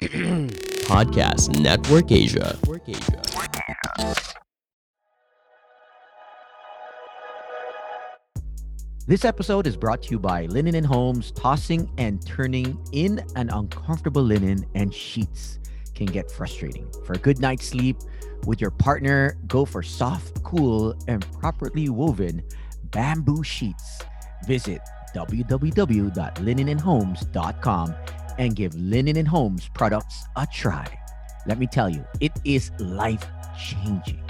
Podcast Network Asia. This episode is brought to you by Linen and Homes. Tossing and turning in an uncomfortable linen and sheets can get frustrating. For a good night's sleep with your partner, go for soft, cool, and properly woven bamboo sheets. Visit www.linenandhomes.com and give Linen and Homes products a try. Let me tell you, it is life changing.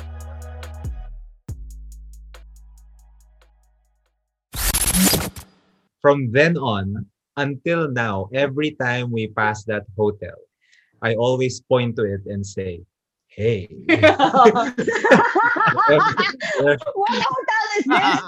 From then on until now, every time we pass that hotel, I always point to it and say, Hey. what hotel is this?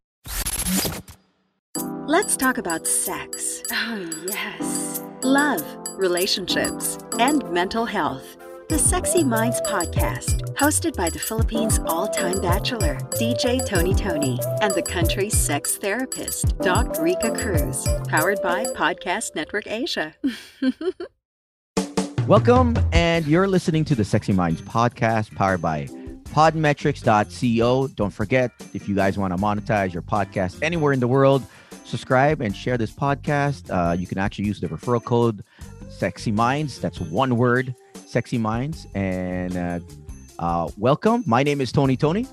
Let's talk about sex. Oh, yes. Love, relationships, and mental health. The Sexy Minds Podcast, hosted by the Philippines' all time bachelor, DJ TonyToni, and the country's sex therapist, Doc Rica Cruz, powered by Podcast Network Asia. Welcome, and you're listening to the Sexy Minds podcast powered by podmetrics.co. Don't forget, if you guys want to monetize your podcast anywhere in the world, subscribe and share this podcast. Uh, you can actually use the referral code Sexy Minds. That's one word, Sexy Minds. And uh, uh, welcome. My name is TonyToni.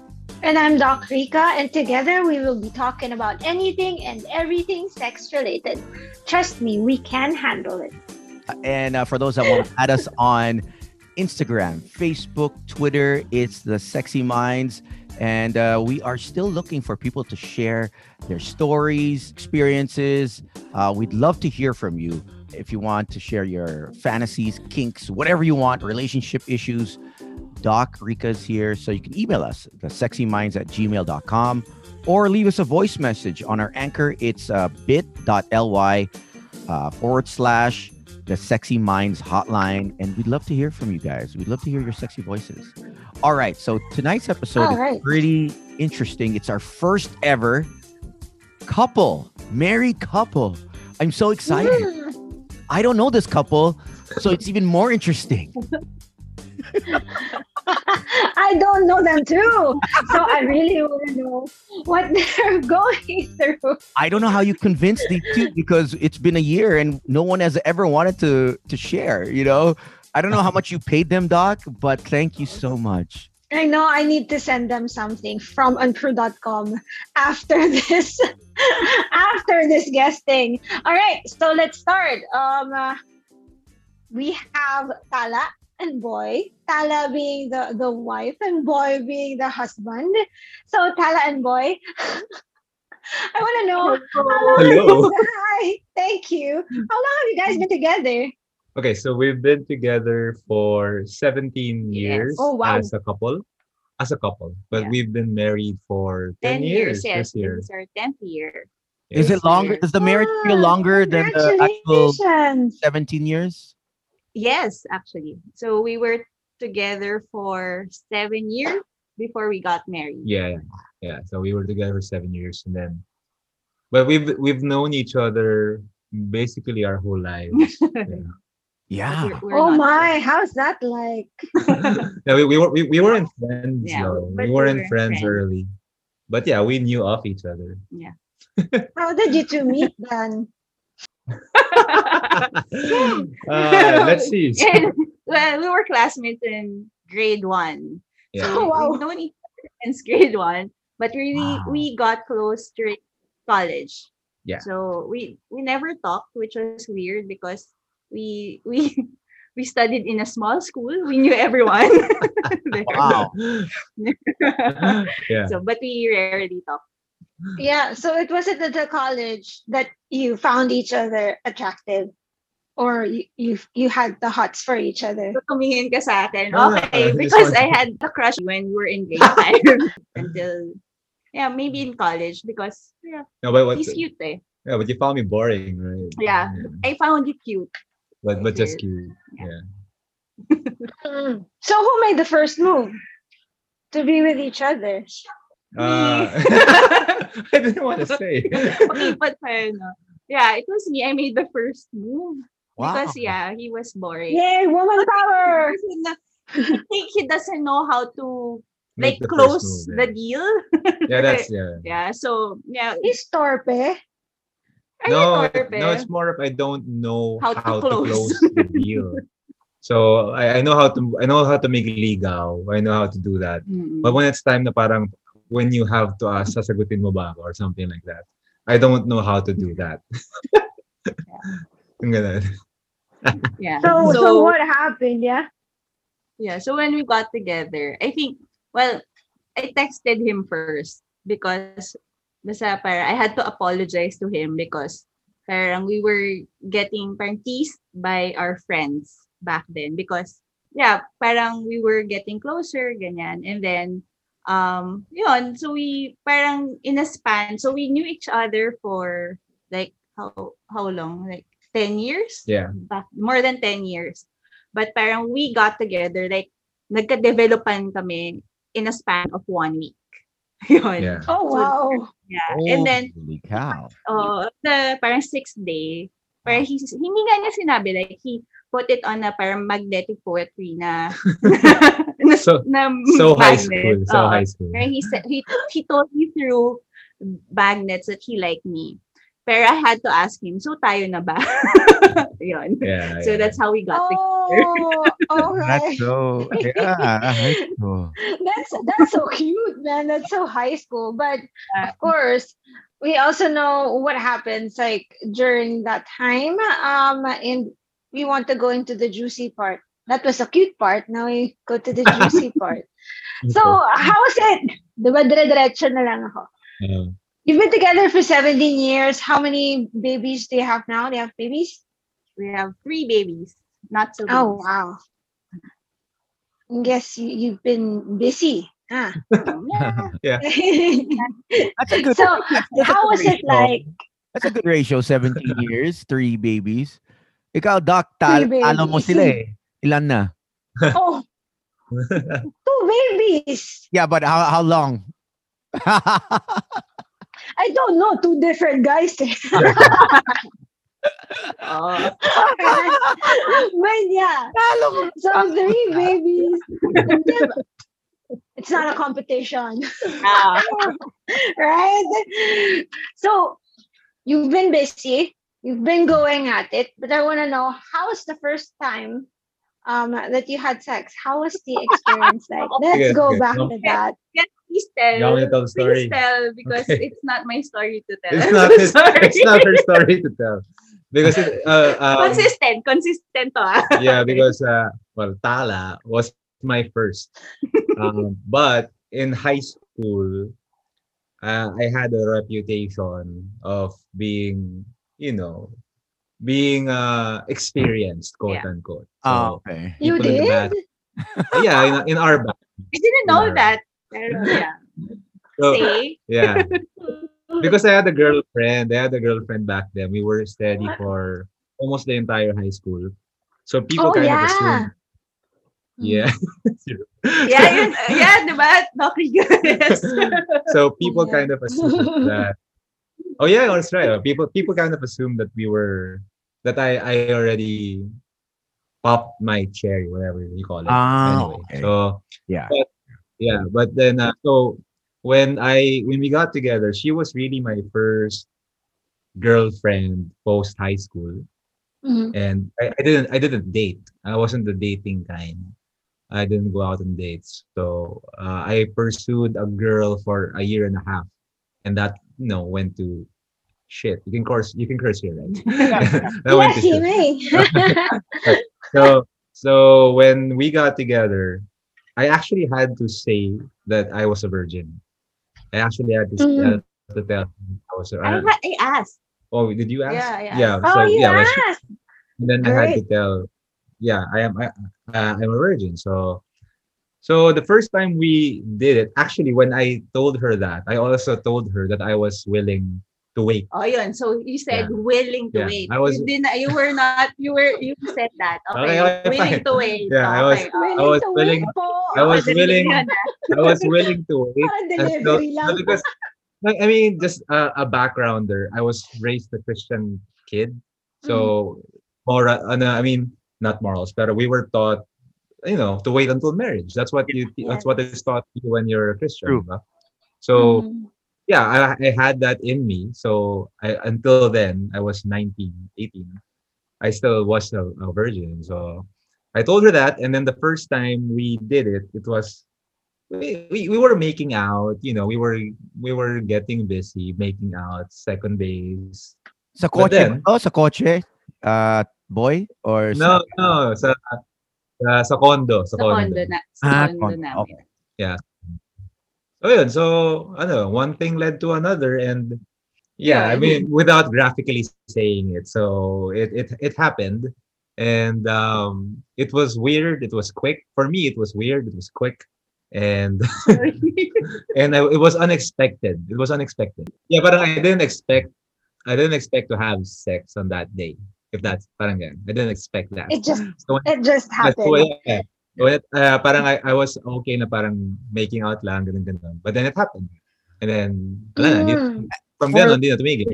And I'm Doc Rica, and together we will be talking about anything and everything sex related. Trust me, we can handle it. And uh, for those that want to add us on Instagram, Facebook, Twitter, it's the Sexy Minds. And uh, we are still looking for people to share their stories, experiences. Uh, we'd love to hear from you. If you want to share your fantasies, kinks, whatever you want, relationship issues, Doc Rica's here. So you can email us, the sexyminds at gmail.com, or leave us a voice message on our anchor. It's uh, bit.ly uh, forward slash the Sexy Minds hotline. And we'd love to hear from you guys. We'd love to hear your sexy voices. All right. So tonight's episode All is right. pretty interesting. It's our first ever couple, married couple. I'm so excited. I don't know this couple, so it's even more interesting. I don't know them too. So I really want to know what they're going through. I don't know how you convinced these two because it's been a year and no one has ever wanted to to share. You know, I don't know how much you paid them, Doc, but thank you so much. I know I need to send them something from unprude.com after this after this guesting. All right, so let's start. Um uh, we have Tala and Boy. Tala being the the wife and Boy being the husband. So Tala and Boy. I want to know how long Hello. Hi, thank you. How long have you guys been together? Okay, so we've been together for 17 years Oh, wow. as a couple. As a couple. But Yeah. we've been married for 10, 10 years, this yes. year. This is our 10th year. Is it longer? Does the marriage feel Ah, longer than the actual 17 years? Yes, actually. So we were together for seven years before we got married. Yeah, yeah. So we were together for seven years and then but we've we've known each other basically our whole lives. yeah. Yeah. We're- we're Oh my, sure. how's that like? yeah, we, we were we, we weren't friends Yeah, though. but We we weren't were friends friends. early. But yeah, we knew of each other. Yeah. How did you two meet then? uh, let's see. And, well, we were classmates in grade one. Yeah. Oh, wow. We've known each other since grade one, but really Wow. we got close during college. Yeah. So we we never talked, which was weird because we we we studied in a small school. We knew everyone. Wow. yeah. So, but we rarely talk. Yeah, so it wasn't at the college that you found each other attractive or you you, you had the hots for each other. So, tumingin ka sa akin. Ah, Okay, because. I had the crush when we were in grade five until yeah, maybe in college because yeah, No, but what, he's cute eh. yeah, but you found me boring, right? Yeah. I found you cute. But but just Cute. cute. Yeah. Yeah. Mm. So who made the first move to be with each other? Uh, I didn't want to say. okay, but uh, no. yeah, it was me. I made the first move. Because yeah, he was boring. Yay, woman power! I think he doesn't know how to Make like the close move, the deal. Yeah, that's yeah. yeah. So yeah, He's torpe. are no, torpe? no, it's more of I don't know How how, to to, close. close. the deal. So I, I know how to I know how to make legal. I know how to do that. Mm-mm. But when it's time na parang when you have to ask, sasagutin mo ba ako or something like that. I don't know how to do that. Yung ganun. Yeah. So, so, what happened? Yeah. Yeah, so when we got together, I think, well, I texted him first because basta para I had to apologize to him because parang we were getting parang teased by our friends back then because yeah, parang we were getting closer, ganyan. And then, um, yun, so we parang in a span, so we knew each other for like how how long? Like 10 years? Yeah. back more than 10 years. But parang we got together, like, nagka-developan kami in a span of one week. Yun. Yeah. Oh wow. Yeah. And then, Holy cow. uh, the parang sixth day, parang he, hindi nga niya sinabi, like, he put it on a parang magnetic poetry na, na, So- na So high school. So Oo. high school. Parang he said he he told me through magnets that he liked me. Pero I had to ask him, so tayo na ba? Yun. Yeah. So yeah. that's how we got Oh, That's okay. so yeah. high school. That's that's so cute, man. That's so high school. But of course, we also know what happens like during that time. Um, and we want to go into the juicy part. That was a cute part. Now we go to the juicy part. So, how was it? Diba, dire-diretso na lang ako. Uh, You've been together for 17 years. How many babies do you have now? Do you have babies? We have three babies. Not so Oh, babies. wow. I guess you, you've been busy. Huh? Yeah. That's a good. so, that's how was it like? That's a good ratio. 17 years, three babies. Ikaw, Doc, tal, Three ano mo babies. sila eh. Ilan na? Oh, two babies. yeah, but how how long? I don't know. Two different guys. eh. Oh. but yeah. So three babies. It's not a competition. Ah. right? So you've been busy, you've been going at it, but I want to know how was the first time um that you had sex? How was the experience like? Let's Okay, go okay. back No. to that. Can please tell. You want me to tell the story? Please tell because Okay. it's not my story to tell. it's not his, it's not her story to tell. Because it, uh, um, consistent, consistent to ah. yeah, because uh, well, Tala was my first. um, but in high school, uh, I had a reputation of being, you know, being uh, experienced, quote Yeah. unquote. oh, okay. You people in the did? back- yeah, in, in our back. I didn't know Yeah. that. Pero yeah. So, Say. yeah. because I had a girlfriend. I had a girlfriend back then. We were steady for almost the entire high school. So people Oh, kind of yeah. assume. Yeah. Yeah, yun, yeah, diba? Doc Rigores. so people Yeah. kind of assume that. Oh yeah, that's right. People people kind of assume that we were that I I already popped my cherry, whatever you call it. Ah, anyway, okay. so Yeah. But, yeah, but then uh, so when I when we got together, she was really my first girlfriend post high school, Mhm. and I, I didn't I didn't date. I wasn't the dating kind. I didn't go out on dates. So uh, I pursued a girl for a year and a half, and that you know went to shit. You can curse. You can curse here, right? that went to you shit. may. so so when we got together i actually had to say that i was a virgin. I actually had to, uh, to tell i was a, I, ha- I asked. oh did you ask? Yeah, I oh, so you yeah asked. and then i had to tell yeah i am I, uh, i'm a virgin. So so the first time we did it actually when i told her that i also told her that i was willing to wait Oh, yun. So you said Yeah. willing to Yeah, wait. I was- you didn't. You were not. You were. You said that. Okay. Okay, okay, willing fine. to wait. Yeah, I was- Okay. Willing was to willing- wait. I was willing ah. i was willing to wait Parang so- delivery lang. no, because I I mean, just a, a backgrounder. I was raised a Christian kid, so moral, ano, I mean, not morals, but we were taught, you know, to wait until marriage. That's what you, that's what is taught you when you're a Christian. True. diba? So, Mm. Yeah, I, I had that in me. So I, until then, I was 19, 18. I still was a, a virgin. So I told her that. And then the first time we did it, it was, we, we, we were making out, you know, we were, we were getting busy making out second base. Sa But kotse then- ba? Sa kotse? Uh, boy? Or sa, No, no, sa, sa, sa condo, sa Sa condo. condo, na, sa Ah, condo condo, namin. okay. Oh yeah, so yun, so ano, one thing led to another and yeah, I Yeah. mean without graphically saying it. So it it it happened and um it was weird, it was quick. For me it was weird, it was quick and and I, it was unexpected. It was unexpected. Yeah, but I didn't expect I didn't expect to have sex on that day. If that's parang. I didn't expect that. It just So, it just happened. why, yeah. When it, uh, parang I, I was okay na parang making out lang, ganun, ganun. But then it happened. And then, wala na, Mm. from For- then on, di na tumigil.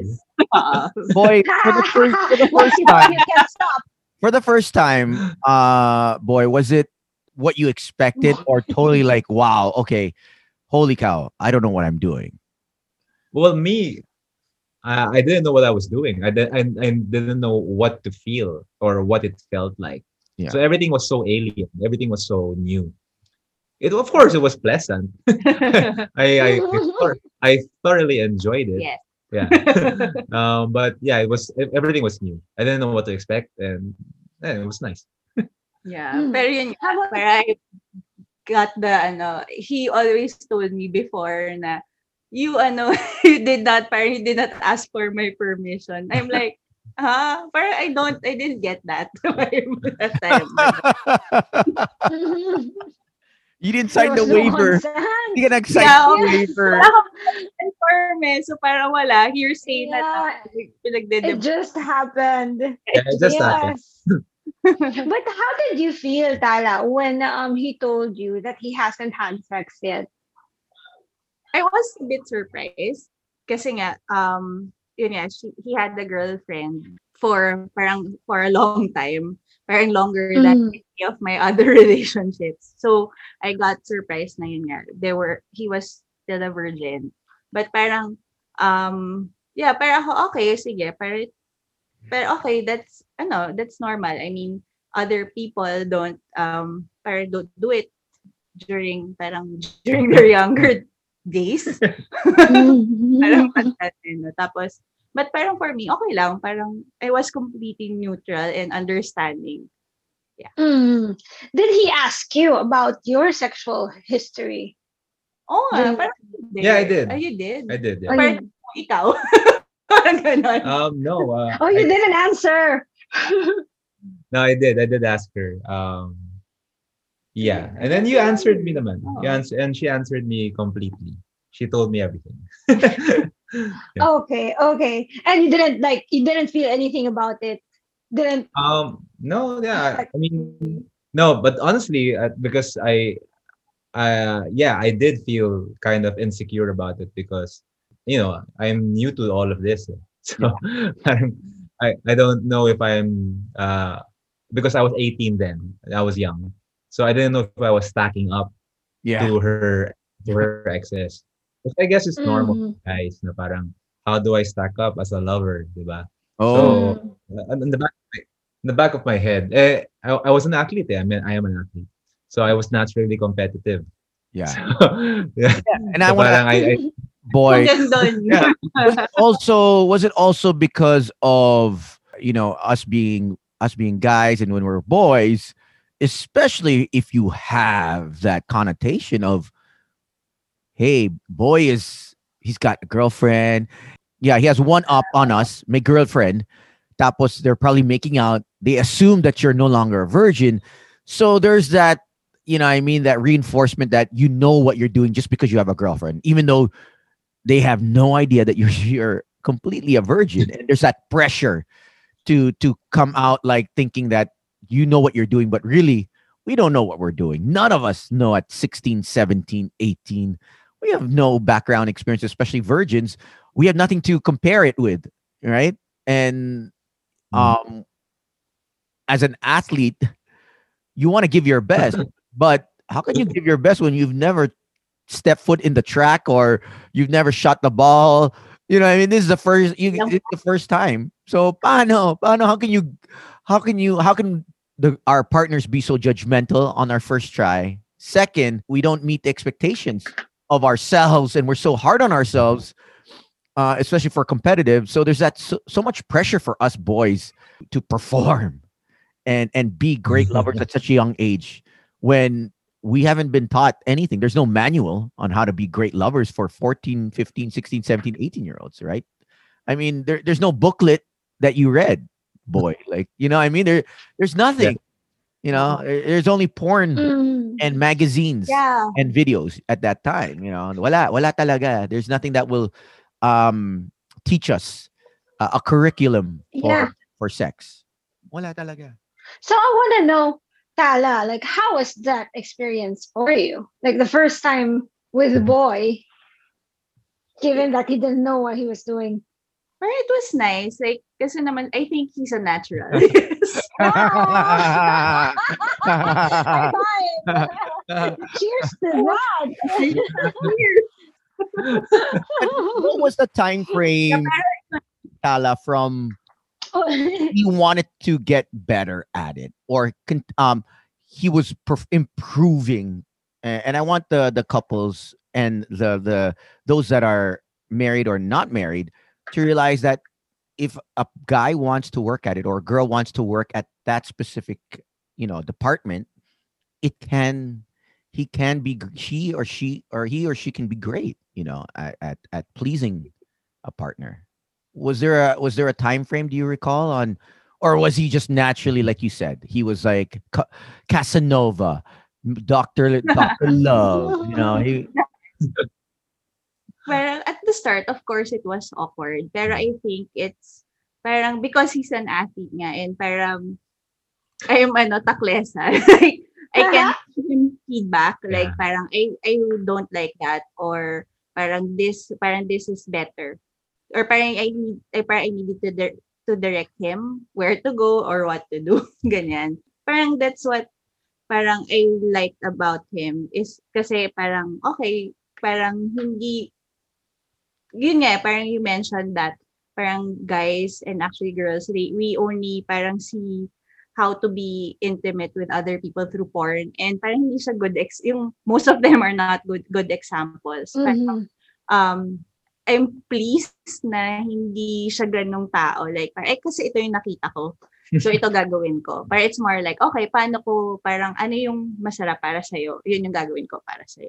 Boy, for the first, for the first you time, can't stop. for the first time, uh, boy, was it what you expected or totally like, wow, okay, holy cow, I don't know what I'm doing. Well, me, I, I didn't know what I was doing. I, did, I, I didn't know what to feel or what it felt like. Yeah. So everything was so alien. Everything was so new. It of course it was pleasant. I I, I, thoroughly enjoyed it. yes. Yeah. um, but yeah, it was everything was new. I didn't know what to expect, and yeah, it was nice. Yeah. Mm. Pero yun, How about- where I got the, ano, he always told me before na, you, ano, you did not, parang you did not ask for my permission. I'm like, huh? Parang I don't, I didn't get that that time. you didn't sign the no waiver. consent. You can nag-sign Yeah, the waiver. Inform eh. So parang wala. Hearsay na Yeah. tapos It just happened. Yeah, it just happened. but how did you feel, Tala, when um he told you that he hasn't had sex yet? I was a bit surprised. Kasi nga, um, yun nga, she, he had a girlfriend for parang for a long time. Parang longer than Mm. any of my other relationships. So, I got surprised na yun nga. They were, he was still a virgin. But parang, um, yeah, parang ako, okay, sige. Pero, pero okay, that's, ano, that's normal. I mean, other people don't, um, parang don't do it during, parang, during their younger days. parang pagdating, no? Tapos, but parang for me, okay lang. Parang, I was completely neutral and understanding. Mm. Did he ask you about your sexual history? Oh, Did- parang you did. Yeah, I did. Oh, you did? I did. Oh, Yeah. Parang ikaw. parang ganon. Um, no. Uh, Oh, you I, didn't answer. no, I did. I did ask her. Um, yeah, and then you answered me, naman. You Oh. answer, and she answered me completely. She told me everything. Yeah. Okay, okay. And you didn't like you didn't feel anything about it. Didn't Um, no, yeah, I mean, no, but honestly, uh, because I, uh, yeah, I did feel kind of insecure about it because, you know, I'm new to all of this, so parang I, I don't know if I'm, uh, because I was 18 then, I was young, so I didn't know if I was stacking up Yeah. to her to her exes. Which I guess it's normal, Mhm. guys. Na parang, how do I stack up as a lover, diba? Oh, Uh, in the back, in the back of my head, eh, I, I was an athlete. Eh. I mean, I am an athlete, so I was naturally competitive. yeah. yeah. And I So want parang to, I, I, boy, Yeah. also was it also because of you know us being us being guys and when we're boys especially if you have that connotation of hey boy is he's got a girlfriend. Yeah he has one up on us my girlfriend. Tapos they're probably making out. They assume that you're no longer a virgin. So there's that you know i mean that reinforcement that you know what you're doing just because you have a girlfriend even though they have no idea that you're you're completely a virgin. And there's that pressure to to come out like thinking that you know what you're doing but really we don't know what we're doing none of us know at 16 17 18 we have no background experience especially virgins we have nothing to compare it with right and um as an athlete, you want to give your best, but how can you give your best when you've never stepped foot in the track or you've never shot the ball? You know, I mean, this is the first you Yeah. it's the first time. So, paano, paano, how can you, how can you, how can the our partners be so judgmental on our first try? Second, we don't meet the expectations of ourselves, and we're so hard on ourselves, uh, especially for competitive. So there's that so, so much pressure for us boys to perform and and be great lovers at such a young age when we haven't been taught anything there's no manual on how to be great lovers for 14 15 16 17 18 year olds right i mean there, there's no booklet that you read boy like you know i mean there there's nothing you know there's only porn Mm. and magazines Yeah. and videos at that time you know wala wala talaga there's nothing that will um teach us uh, a curriculum for Yeah. for sex wala talaga So I want to know, Tala, like how was that experience for you? Like the first time with the boy, given that he didn't know what he was doing. But it was nice. Like, kasi naman, I think he's a natural. High five! Cheers to what was the time frame Tala from he wanted to get better at it or um he was perf- improving and i want the the couples and the the those that are married or not married to realize that if a guy wants to work at it or a girl wants to work at that specific you know department it can he can be she or she or he or she can be great you know at at, at pleasing a partner. Was there a was there a time frame do you recall on or was he just naturally like you said he was like Ca- casanova dr dr love you know he Well, at the start, of course, it was awkward. Pero I think it's parang because he's an athlete nga and parang I am ano, taklesa. like, I can give him feedback. Like, Yeah. parang I, I don't like that or parang this, parang this is better. Or parang I need, I, parang I needed to, dir- to direct him where to go or what to do. Ganyan. Parang that's what parang I liked about him is kasi parang okay, parang hindi yun nga, parang you mentioned that parang guys and actually girls, they, we only parang see how to be intimate with other people through porn and parang hindi siya good ex yung most of them are not good good examples. Parang, Mhm. um I'm pleased na hindi siya ganong tao like parang, eh kasi ito yung nakita ko. So ito gagawin ko. Pero it's more like okay, paano ko parang ano yung masarap para sa Yun yung gagawin ko para sa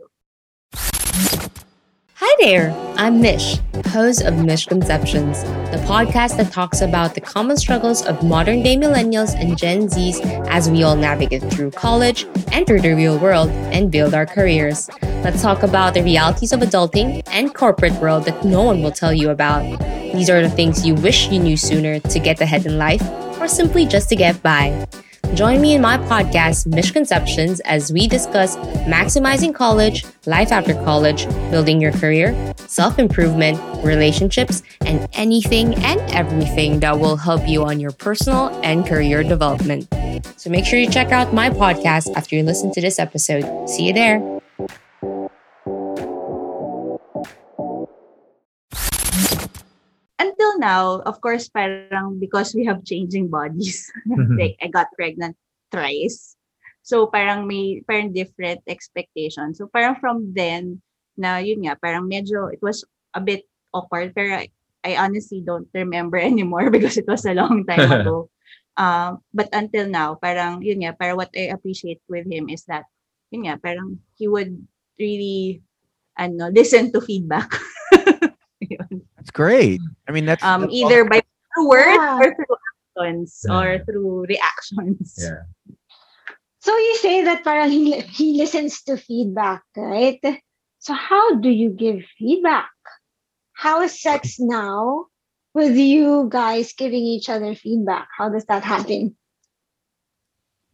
Hi there, I'm Mish, host of Mishconceptions, the podcast that talks about the common struggles of modern day millennials and Gen Zs as we all navigate through college, enter the real world, and build our careers. Let's talk about the realities of adulting and corporate world that no one will tell you about. These are the things you wish you knew sooner to get ahead in life or simply just to get by. Join me in my podcast, Mishconceptions, as we discuss maximizing college, life after college, building your career, self improvement, relationships, and anything and everything that will help you on your personal and career development. So make sure you check out my podcast after you listen to this episode. See you there. Until now, of course, parang because we have changing bodies, like I got pregnant thrice. So parang may parang different expectations. So parang from then na yun nga, parang medyo it was a bit awkward pero I, honestly don't remember anymore because it was a long time ago. Um, but until now, parang yun nga, parang what I appreciate with him is that yun nga, parang he would really ano, listen to feedback. Yun. that's great i mean that's, um that's either by through words Yeah. or through actions Yeah. or through reactions. Yeah. So you say that parang he, he listens to feedback, right? So how do you give feedback? How is sex now with you guys giving each other feedback? How does that happen?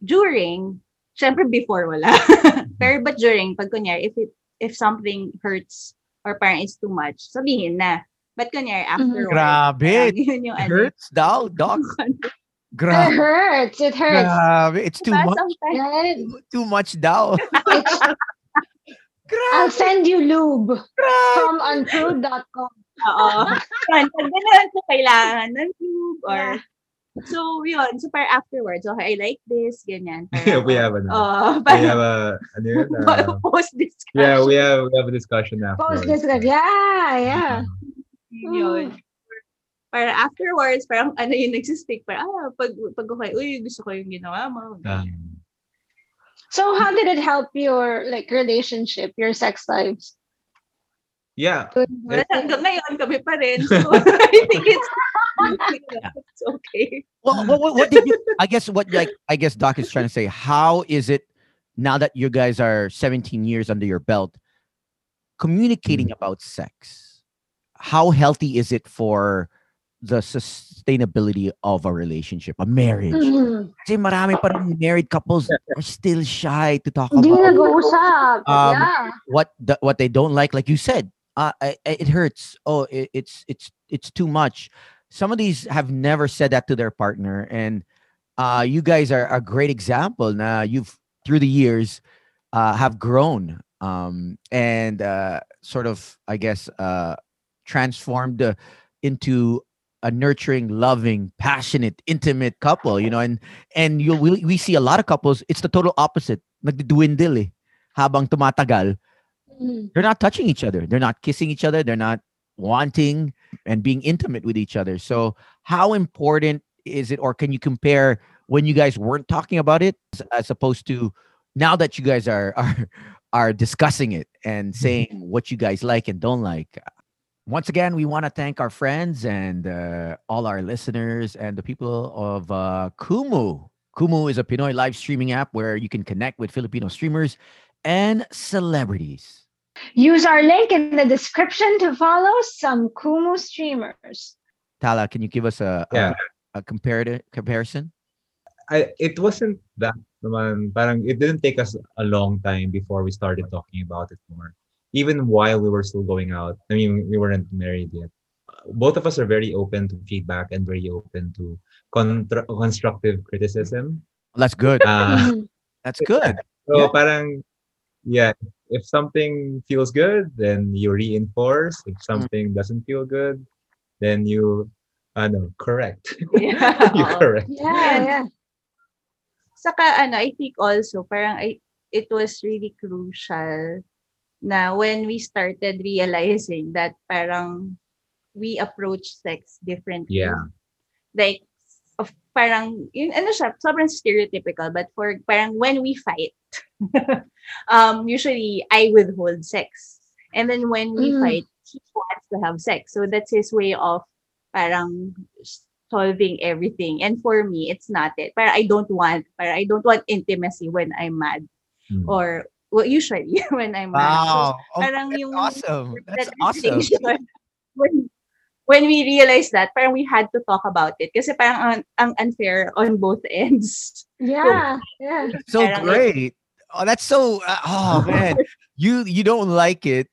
During, syempre before wala. Pero but during, pag kunyari, if it, if something hurts or parang it's too much, sabihin na. But kunyari, afterwards, Grabe. parang yun yung ano. hurts daw dog Gra- It hurts. It hurts. grabe, it's too Diba? much. Sometimes, Right? Too much daw. It's, I'll Grabe, send you lube grabe. from unprude.com. oo. Yun, pag ganun ko kailangan ng tube or Yeah. So, yun. So, para afterwards, okay, I like this, ganyan. we have an Oh, we have a ano yun, uh, post discussion. yeah we have we have a discussion Post afterwards. this good. Yeah, yeah. Yun. Para afterwards, parang ano yung nagsistick, para, ah, pag, pag okay, uy, gusto ko yung ginawa mo. Um, So how did it help your like relationship, your sex lives? yeah But hanggang ngayon, kami pa rin. So, I think it's, it's okay. Well, what, what, what did you? I guess what like I guess Doc is trying to say. How is it now that you guys are 17 years under your belt, communicating about sex? How healthy is it for the sustainability of a relationship, a marriage? Mhm. Kasi marami pa rin married couples are still shy to talk Hindi about nag-uusap. Um, yeah. what the, what they don't like like you said uh I, I- it hurts oh it, it's it's it's too much some of these have never said that to their partner and uh you guys are a great example now you've through the years uh have grown um and uh sort of i guess uh transformed uh, into a nurturing loving passionate intimate couple you know and and you we, we see a lot of couples it's the total opposite nagdidwindle eh habang tumatagal. Mhm. they're not touching each other they're not kissing each other they're not wanting and being intimate with each other. So how important is it or can you compare when you guys weren't talking about it as- as opposed to now that you guys are are are discussing it and saying what you guys like and don't like once again we want to thank our friends and uh, all our listeners and the people of uh, kumu kumu is a pinoy live streaming app where you can connect with filipino streamers and celebrities Use our link in the description to follow some Kumu streamers. Tala, can you give us a a, Yeah. a comparative comparison? I, it wasn't that naman, parang it didn't take us a long time before we started talking about it more. Even while we were still going out. I mean, we weren't married yet. Both of us are very open to feedback and very open to contra- constructive criticism. That's good. Uh. That's good. so Yeah. parang, yeah, if something feels good, then you reinforce. If Mm. something doesn't feel good, then you, ano, correct. Yeah. you oo. correct. Yeah, yeah. Saka ano, I think also parang I, it was really crucial na when we started realizing that parang we approach sex differently. Yeah. Like of parang yun ano siya, sobrang stereotypical but for parang when we fight um usually I withhold sex. And then when we Mm. fight, he wants to have sex. So that's his way of parang solving everything. And for me, it's not it. But I don't want, but I don't want intimacy when I'm mad Mm. or well, usually when I'm mad. So, Wow. Oh, parang that's yung- awesome. That's that awesome. When, when we realized that, parang we had to talk about it. Kasi parang ang, ang unfair on both ends. Yeah, yeah. So Parang it- great. Oh, that's so. Uh, oh man, you you don't like it,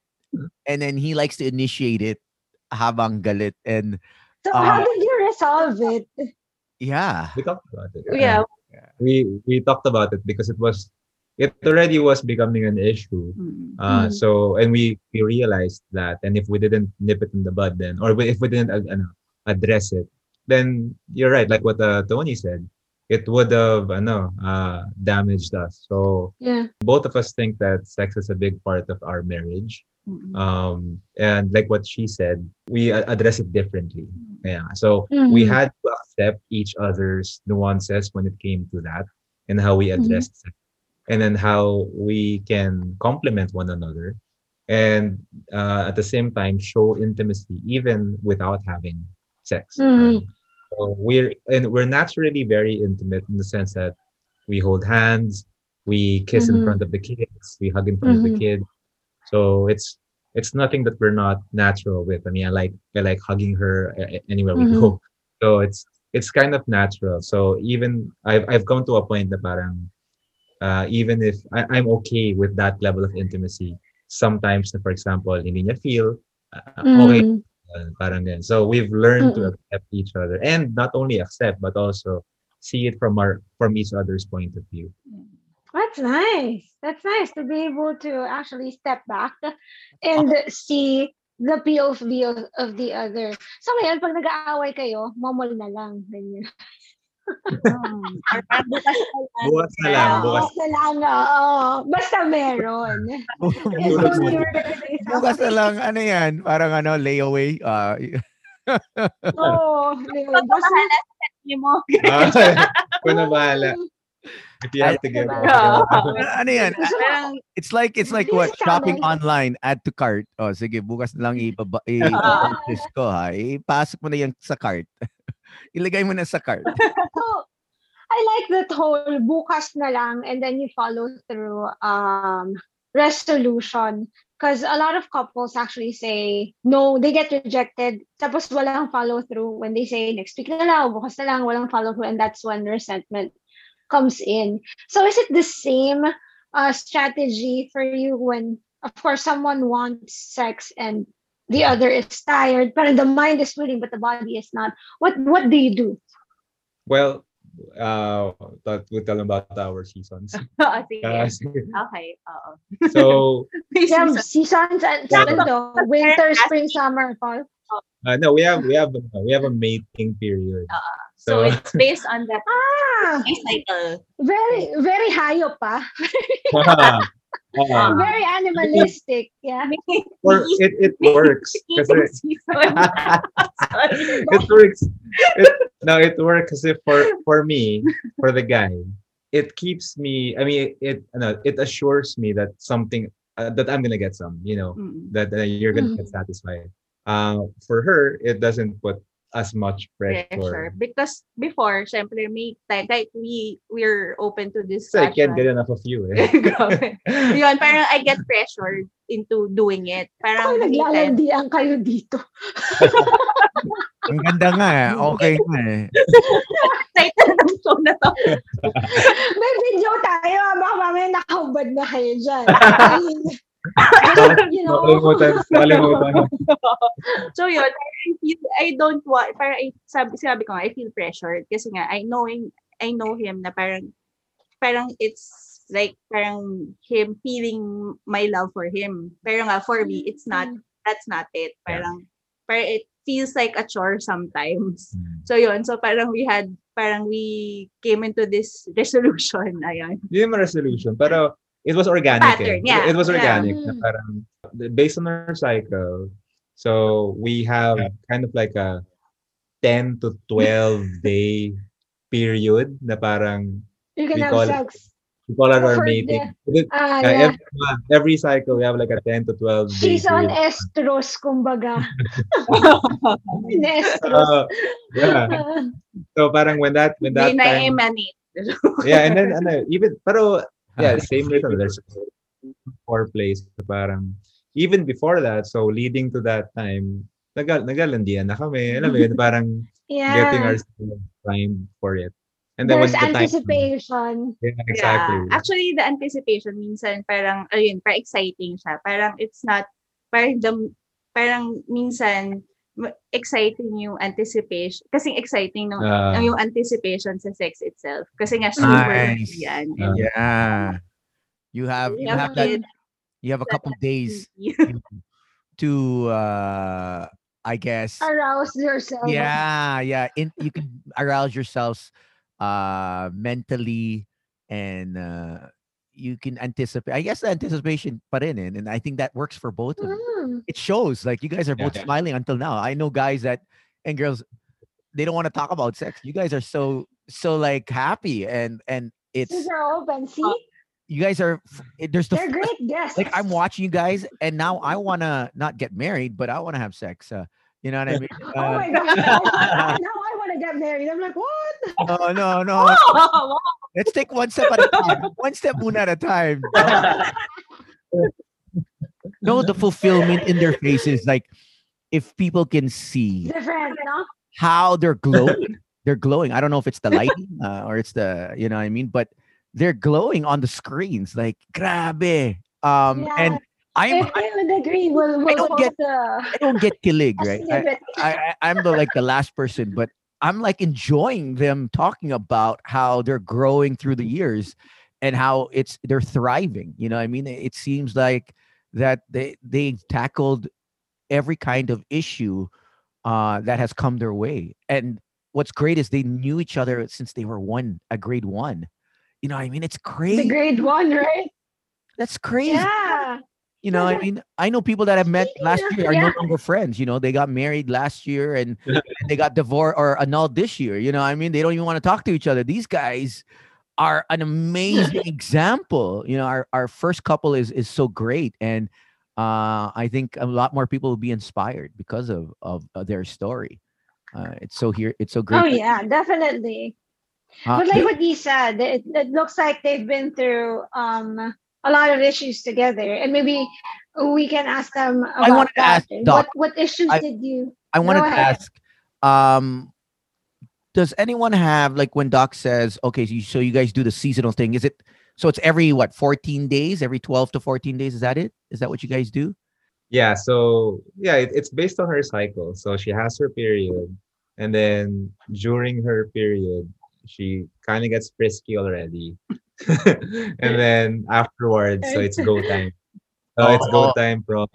and then he likes to initiate it. Habang galit and So Uh, how did you resolve it? yeah. We talked about it. Yeah. we we talked about it because it was it already was becoming an issue Mm. uh Mhm. so and we we realized that and if we didn't nip it in the bud then or if we didn't uh, address it then you're right like what uh, tony said it would have ano, uh damaged us so Yeah. both of us think that sex is a big part of our marriage Mm. um and like what she said we a- address it differently yeah so we Mhm. had to accept each other's nuances when it came to that and how we addressed it and then how we can complement one another and uh, at the same time show intimacy even without having sex Mhm. so we're and we're naturally very intimate in the sense that we hold hands we kiss in Mhm. front of the kids we hug in front of the kids so it's it's nothing that we're not natural with. I mean, I like I like hugging her anywhere we go. So it's it's kind of natural. So even I've I've come to a point that parang uh, even if I, I'm okay with that level of intimacy, sometimes, for example, hindi niya feel uh, okay, Mhm. uh, parang ganun. So we've learned to Mm-mm. accept each other and not only accept but also see it from our from each other's point of view. That's nice. That's nice to be able to actually step back and see the POV of, of the other. So ngayon, pag nag-aaway kayo, momol na lang. Ganyan. Parang bukas na lang. Bukas na lang, Oo, bukas. na lang. oo. Basta meron. Bukas, bukas na lang, ano yan, parang ano, layaway. ah, Oo. Sa sarili mo. Ah, Ikaw na bahala. If you have to give up. ano yan, Parang, It's like it's like what shopping online add to cart. Oh, sige, bukas na lang ibaba i-purchase ko ha. Ipasok mo na yan sa cart. Ilagay mo na sa cart. So, I like that whole bukas na lang and then you follow through um resolution because a lot of couples actually say no, they get rejected tapos walang follow through when they say next week na lang, bukas na lang, walang follow through and that's when resentment comes in. So is it the same uh, strategy for you when of course someone wants sex and the other is tired, but the mind is willing but the body is not. What what do you do? Well, uh, thought we'll tell them about our seasons. Oo, sige. Uh, sige. Okay, oo. so, Yeah, seasons and Yeah. winter, spring, summer, fall. uh, no, we have we have we have a mating period. So, So- it's based on the Ah, cycle. very, very hayop pa. Uh, Very animalistic. Yeah. or it, it works kasi season. It works. It, no, it works kasi for for me, for the guy, it keeps me. I mean, it no, it assures me that something uh, that I'm gonna get some. You know, Mm. that uh, you're gonna get satisfied. Uh, for her, it doesn't put as much pressure. pressure. Because before, syempre, may time, kahit we, we're open to So I can't get enough of you. Eh. Yun, parang I get pressured into doing it. Parang time- naglalandian kayo dito. Ang ganda nga eh. Okay nga eh. excited ng show na to. May video tayo. Baka mamaya nakahubad na kayo dyan. I mean, you know. Nakalimutan, nakalimutan. so yun, I feel, I don't want, parang I, sabi, sabi ko nga, I feel pressured. Kasi nga, I knowing, I know him na parang, parang it's like, parang him feeling my love for him. Pero nga, for me, it's not, that's not it. Parang, parang it feels like a chore sometimes. Hmm. So yun, so parang we had, parang we came into this resolution. Ayan. Hindi naman resolution, pero it was organic. Pattern, eh. yeah, It was yeah. organic. na Mm. parang, based on our cycle, so we have kind of like a 10 to 12 day period na parang You can we have call it- sex. we call it our For mating. Ah, Uh, yeah. every, month, every cycle, we have like a 10 to 12 day She's on period. estrus, kumbaga. In estrus. Uh, yeah. So parang when that when that Hindi na time, emanate. yeah, and then ano, even pero yeah, same with ano, there's four plays parang even before that, so leading to that time, nagal nagalandian na kami. Alam mo yun, parang getting Yeah. ourselves primed for it. And then There's when the time anticipation. yeah, exactly. Yeah. Actually, the anticipation minsan parang ayun, parang exciting siya. Parang it's not parang the, parang minsan exciting yung anticipation kasi exciting no Ah. yung anticipation sa sex itself kasi nga super Nice. yan Ah. Yeah. You have you have that kid, you have a couple days to uh I guess Arouse yourself. yeah yeah in, you can arouse yourselves uh mentally and uh you can anticipate i guess the anticipation pa in, eh, and i think that works for both of Mm. it shows like you guys are Yeah. both smiling until now i know guys that and girls they don't want to talk about sex you guys are so so like happy and and it's These are open. See? You guys are there's the They're great guests. like i'm watching you guys and now i want to not get married but i want to have sex uh, you know what i mean Oh Uh, my god. now I want to get married. I'm like, what? no no no Oh, Let's take one step at a time. One step muna at a time. no, the fulfillment in their faces, like if people can see Different, no? how they're glowing, they're glowing. I don't know if it's the lighting uh, or it's the, you know what I mean, but they're glowing on the screens, like grabe. Um, and I'm I would agree, we'll, we'll don't get- the I don't get kilig, right? I. I, I- I'm the like the last person, but I'm like enjoying them talking about how they're growing through the years and how it's they're thriving. You know, what I mean, it seems like that they they tackled every kind of issue uh, that has come their way. And what's great is they knew each other since they were one, a grade one. You know, what I mean, it's crazy. The crazy. grade one, right? That's crazy. Yeah. You know, I mean, I know people that I've met last year are no longer friends. You know, they got married last year and, and they got divorced or annulled this year. You know, what I mean, they don't even want to talk to each other. These guys are an amazing example. You know, our, our first couple is is so great, and uh, I think a lot more people will be inspired because of of, of their story. Uh, it's so here. It's so great. Oh yeah, definitely. Uh, but like what you said, it, it looks like they've been through um a lot of issues together, and maybe we can ask them about wanted to that. ask Doc, what what issues I- did you? I wanted to ask, um, does anyone have like when Doc says, okay, so you, so you guys do the seasonal thing? Is it so it's every what 14 days, every 12 to 14 days? Is that it? Is that what you guys do? Yeah, so yeah, it, it's based on her cycle. So she has her period, and then during her period, she kind of gets frisky already, and then afterwards, so it's go time. So it's go Oh. time from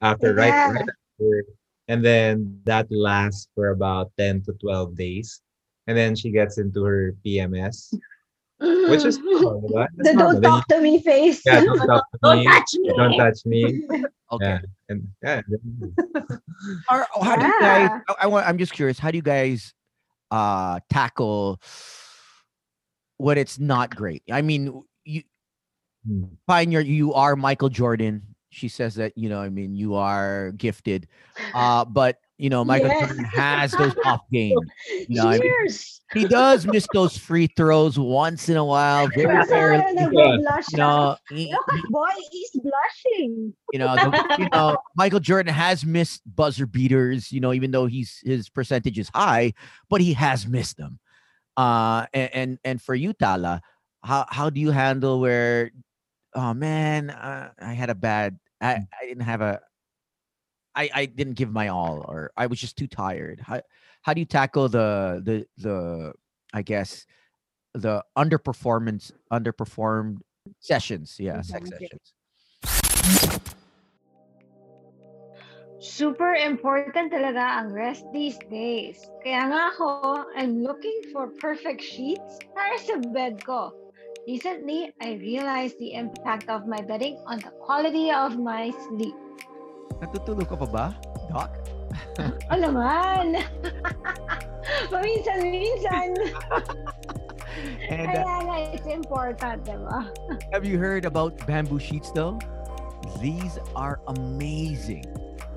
after right, Yeah. right after, and then that lasts for about ten to twelve days, and then she gets into her PMS, which is normal, the don't Then talk to me face. yeah, don't talk to Don't me, touch me. don't touch me. Okay. Yeah, and yeah. then- Or, or how do you guys? I, I want. I'm just curious. How do you guys uh tackle what it's not great? I mean, you find your You're you are Michael Jordan. She says that you know. I mean, you are gifted. Uh, but you know, Michael Yes. Jordan has those off games. You know, I mean, he does miss those free throws once in a while, very rarely. You know, he- Look boy, he's blushing. you know, the- you know, Michael Jordan has missed buzzer beaters. You know, even though he's his percentage is high, but he has missed them. Uh, and and, and for you, Tala, how how do you handle where? Oh man, uh, I had a bad. I I didn't have a. I I didn't give my all, or I was just too tired. How how do you tackle the the the I guess the underperformance underperformed sessions? Yeah, sex Mhm. sessions. Super important talaga ang rest these days. Kaya nga ako, I'm looking for perfect sheets para sa bed ko. Recently, I realized the impact of my bedding on the quality of my sleep. Natutulog ka pa ba, Doc? O naman! Paminsan-minsan. And Kaya nga, it's important, diba? have you heard about bamboo sheets though? These are amazing.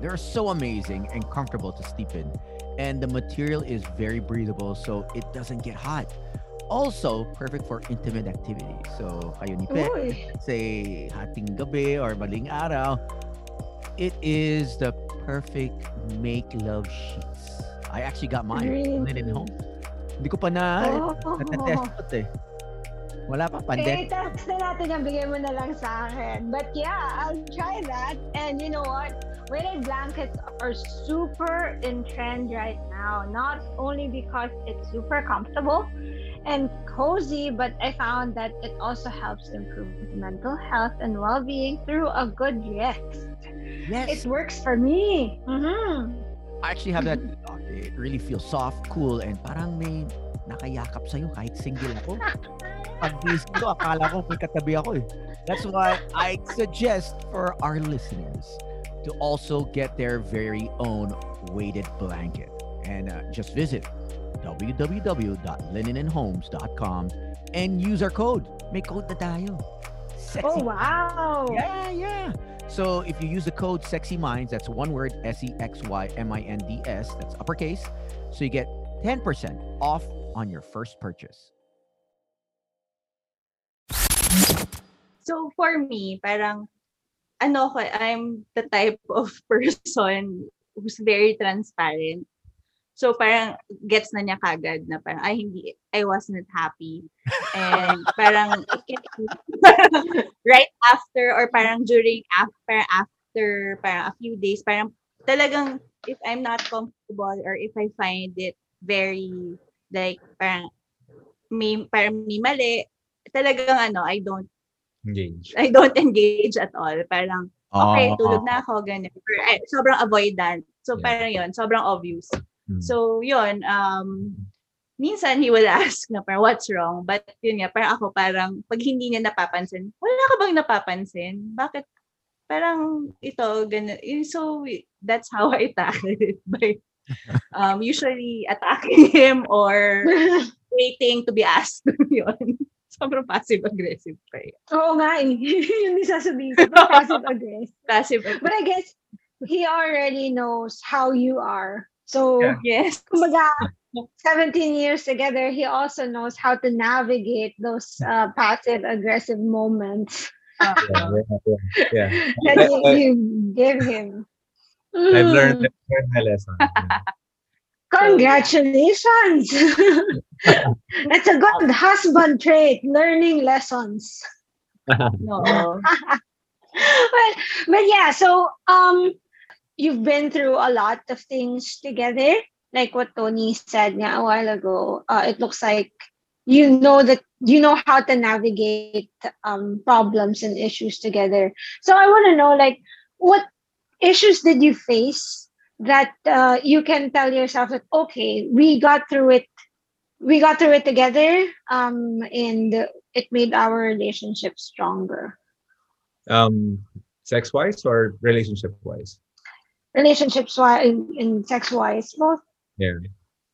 They're so amazing and comfortable to sleep in. And the material is very breathable so it doesn't get hot. Also, perfect for intimate activities. So, kayo ni Pet, Uy. say hating gabi or maling araw, it is the perfect make love sheets. I actually got mine. Really? Linen home. Hindi ko pa na, Oh. natetest ko eh. Wala pa, Eh, pandemic. text na natin yan. Bigay mo na lang sa akin. But yeah, I'll try that. And you know what? Weighted blankets are super in trend right now. Not only because it's super comfortable and cozy, but I found that it also helps improve mental health and well-being through a good rest. Yes. It works for me. Mm-hmm. I actually have that. It really feels soft, cool, and parang may nakayakap sa'yo kahit single ako. Pag ko, akala ko may katabi ako eh. That's why I suggest for our listeners to also get their very own weighted blanket. And uh, just visit www.linenandhomes.com and use our code. May code na tayo. Sexy Oh, wow. yeah, yeah. So if you use the code Sexy Minds, that's one word S E X Y M I N D S, that's uppercase. So you get 10% off on your first purchase. So for me, parang ano ko, I'm the type of person who's very transparent. So parang gets na niya kagad na parang ay hindi I was not happy. And parang right after or parang during after after parang a few days parang talagang if I'm not comfortable or if I find it very like parang may parang may mali talagang ano I don't Engage. I don't engage at all parang okay Oo. tulog na ako ganun Or, ay, sobrang avoidant so Yeah. parang yon sobrang obvious Mm. so yon um minsan he will ask na parang what's wrong but yun nga parang ako parang pag hindi niya napapansin wala ka bang napapansin bakit parang ito ganun so that's how I tackle it by um usually attacking him or waiting to be asked yun sobrang passive aggressive pa eh. Oo nga eh. Yun yung sasabihin ko. Passive aggressive. passive But I guess he already knows how you are. So, Yeah. yes kumbaga, 17 years together, he also knows how to navigate those uh, passive aggressive moments Yeah, yeah, yeah. that you, you give him. I've learned, Mm. I've learned my lesson. Congratulations! That's a good husband trait, learning lessons. no but, but yeah, so um you've been through a lot of things together. Like what Tony said a while ago. Uh, it looks like you know that you know how to navigate um problems and issues together. So I want to know like what issues did you face that uh, you can tell yourself that okay, we got through it we got through it together um and it made our relationship stronger. um, sex wise or relationship wise? Relationships wise and sex wise both Yeah.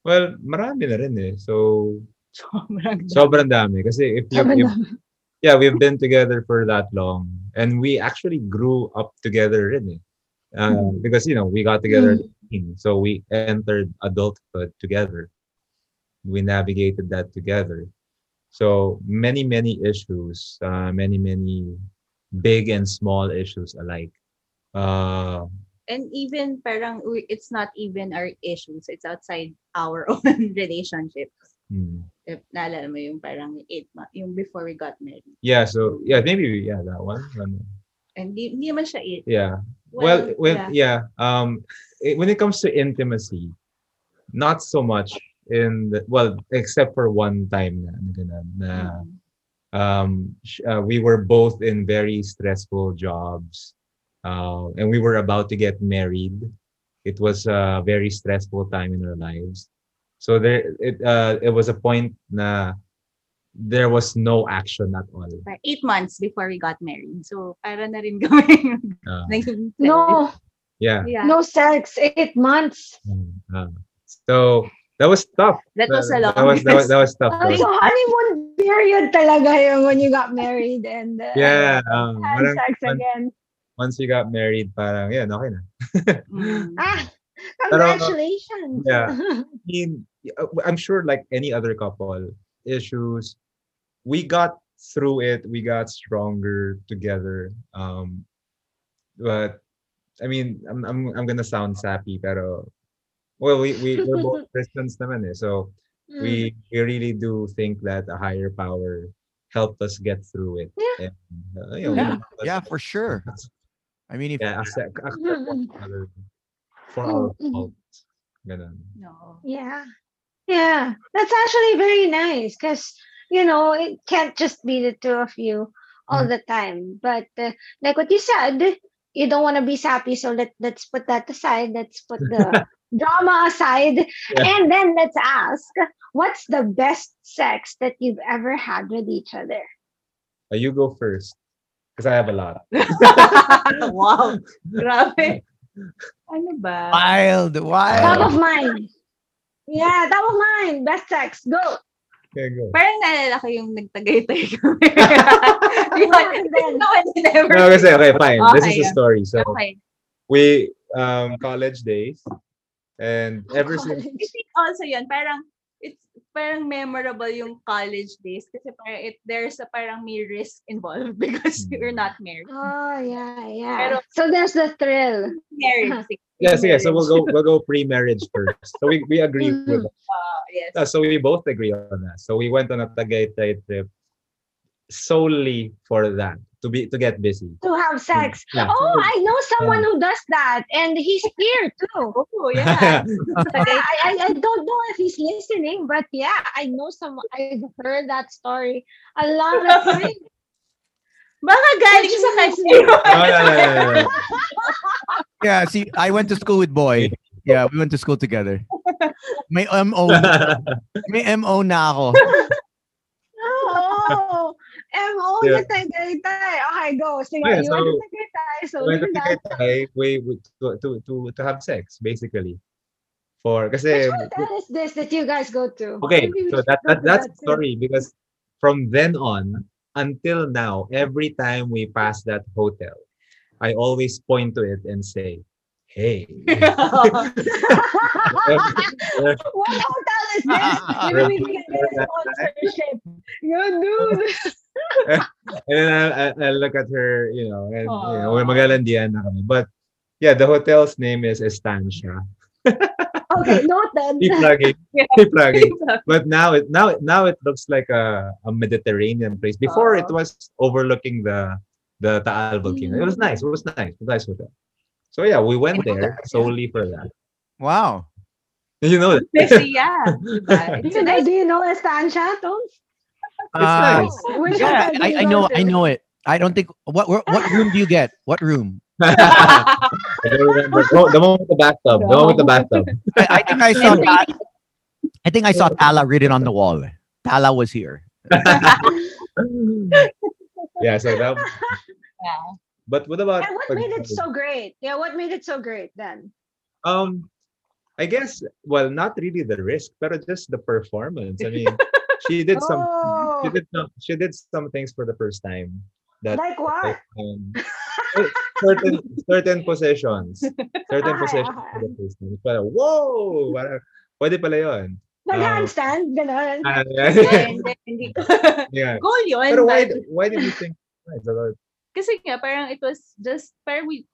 Well, marami na rin eh. So, sobrang sobrang dami. Kasi if you, if, dami. yeah, we've been together for that long. And we actually grew up together rin eh. Uh, Mm. Because, you know, we got together 18. So we entered adulthood together. We navigated that together. So many, many issues, uh, many, many big and small issues alike. Uh, and even parang we- it's not even our issues it's outside our own relationships if naalala mo yung parang eight months yung before we got married Yeah, so yeah, maybe yeah, that one. And di, hindi naman siya eight Yeah. Well, when yeah. yeah, um, it, when it comes to intimacy, not so much in the well, except for one time na, ganun, na Mm. um, uh, we were both in very stressful jobs, uh, and we were about to get married. It was a very stressful time in our lives. So there, it uh, it was a point na there was no action at all. Eight months before we got married so para na rin kami Uh, no yeah. yeah no sex eight months Uh, so that was tough. that was a long That was that was, that was tough. uh, That so was- honeymoon period talaga yung when you got married and uh, yeah. Um, had sex once, again once we got married, parang yeah, okay na. Mm. ah Pero, congratulations yeah. I mean, I'm sure like any other couple, issues, we got through it. We got stronger together. Um, but I mean, I'm I'm I'm gonna sound sappy, pero well, we we we're both Christians naman eh, so Mm. we we really do think that a higher power helped us get through it. Yeah. And, uh, you know, Yeah. Yeah, for sure. I mean, if Yeah, accept, accept one another for our Mm, mm. faults. Ganun. no Yeah. Yeah. That's actually very nice because, you know, it can't just be the two of you all Mm-hmm. the time. But uh, like what you said, you don't want to be sappy. So let, let's put that aside. Let's put the drama aside. Yeah. And then let's ask what's the best sex that you've ever had with each other? Uh, you go first. Because I have a lot. wow grabe ano ba wild, Top wild. of mind. Yeah, top of mind. Best sex. Go. Okay, go. parang naalala ko yung nagtagaytay kami yun And then- no one never No, kasi, okay, fine. This is Okay. the story. So, okay we, um, college days, and ever since, I think also yun, parang, it's parang memorable yung college days kasi parang it, there's a parang may risk involved because you're not married. Oh, yeah, yeah. Pero- so there's the thrill. Married. six yes, yes. So we'll marriage. go, we'll go pre-marriage first. So we, we agree with Uh, yes. Uh, so we both agree on that. So we went on a Tagaytay trip solely for that. To be to get busy. To have sex. Yeah. Oh, I know someone who does that, and he's here too. Oh, yeah. I, I, I don't know if he's listening, but yeah, I know someone. I've heard that story a lot of times. Baka galing sa no, oh, no. Yeah, see, I went to school with boy. Yeah, we went to school together. May MO, may MO na ako. Oh, MO Yeah. na Tagaytay. Okay, go. Sige, Yeah, you to so- Tagaytay. So, Went do to that. Tagaytay, we, we to, to to to have sex basically. For kasi Which hotel is this that you guys go to? okay, so that, that to that's the too. story because from then on until now, every time we pass that hotel, I always point to it and say, "Hey." What hotel is this? Maybe we can get a sponsorship. Good dude. and then I, I, I look at her, you know, and you know, Aw. magalandian na kami. But yeah, the hotel's name is Estancia. Okay, noted. Keep plugging, keep plugging. But now it now it- now it looks like a, a Mediterranean place. Before it was overlooking the the Taal volcano. It was mm. nice. It was nice. It was nice hotel. So yeah, we went there solely for that. Wow. You know, it's Kasi, yeah. Diba? Do It's you a know, nice do you know Estancia, Tones? Uh, nice. Yeah, I, I know. I know it. I don't think what what what room do you get? What room? I don't remember. Oh, the one with the bathtub. The one with the bathtub. I, I think I saw that. I think I saw Tala written on the wall. Tala was here. yeah. So that. Yeah. But what about? And what made it so great? Yeah, what made it so great then? Um, I guess well, not really the risk, but just the performance. I mean, she did some. Oh, She did some. She did some things for the first time. That like what? um, certain certain positions, certain Ah, positions ah, for the first time. Parang, whoa! Parang, pwede pala yun. Nag-handstand, gano'n. Ah, And then, hindi ko. yeah. Goal yun. Pero why? Why did you think? it's Kasi nga, parang it was just, parang we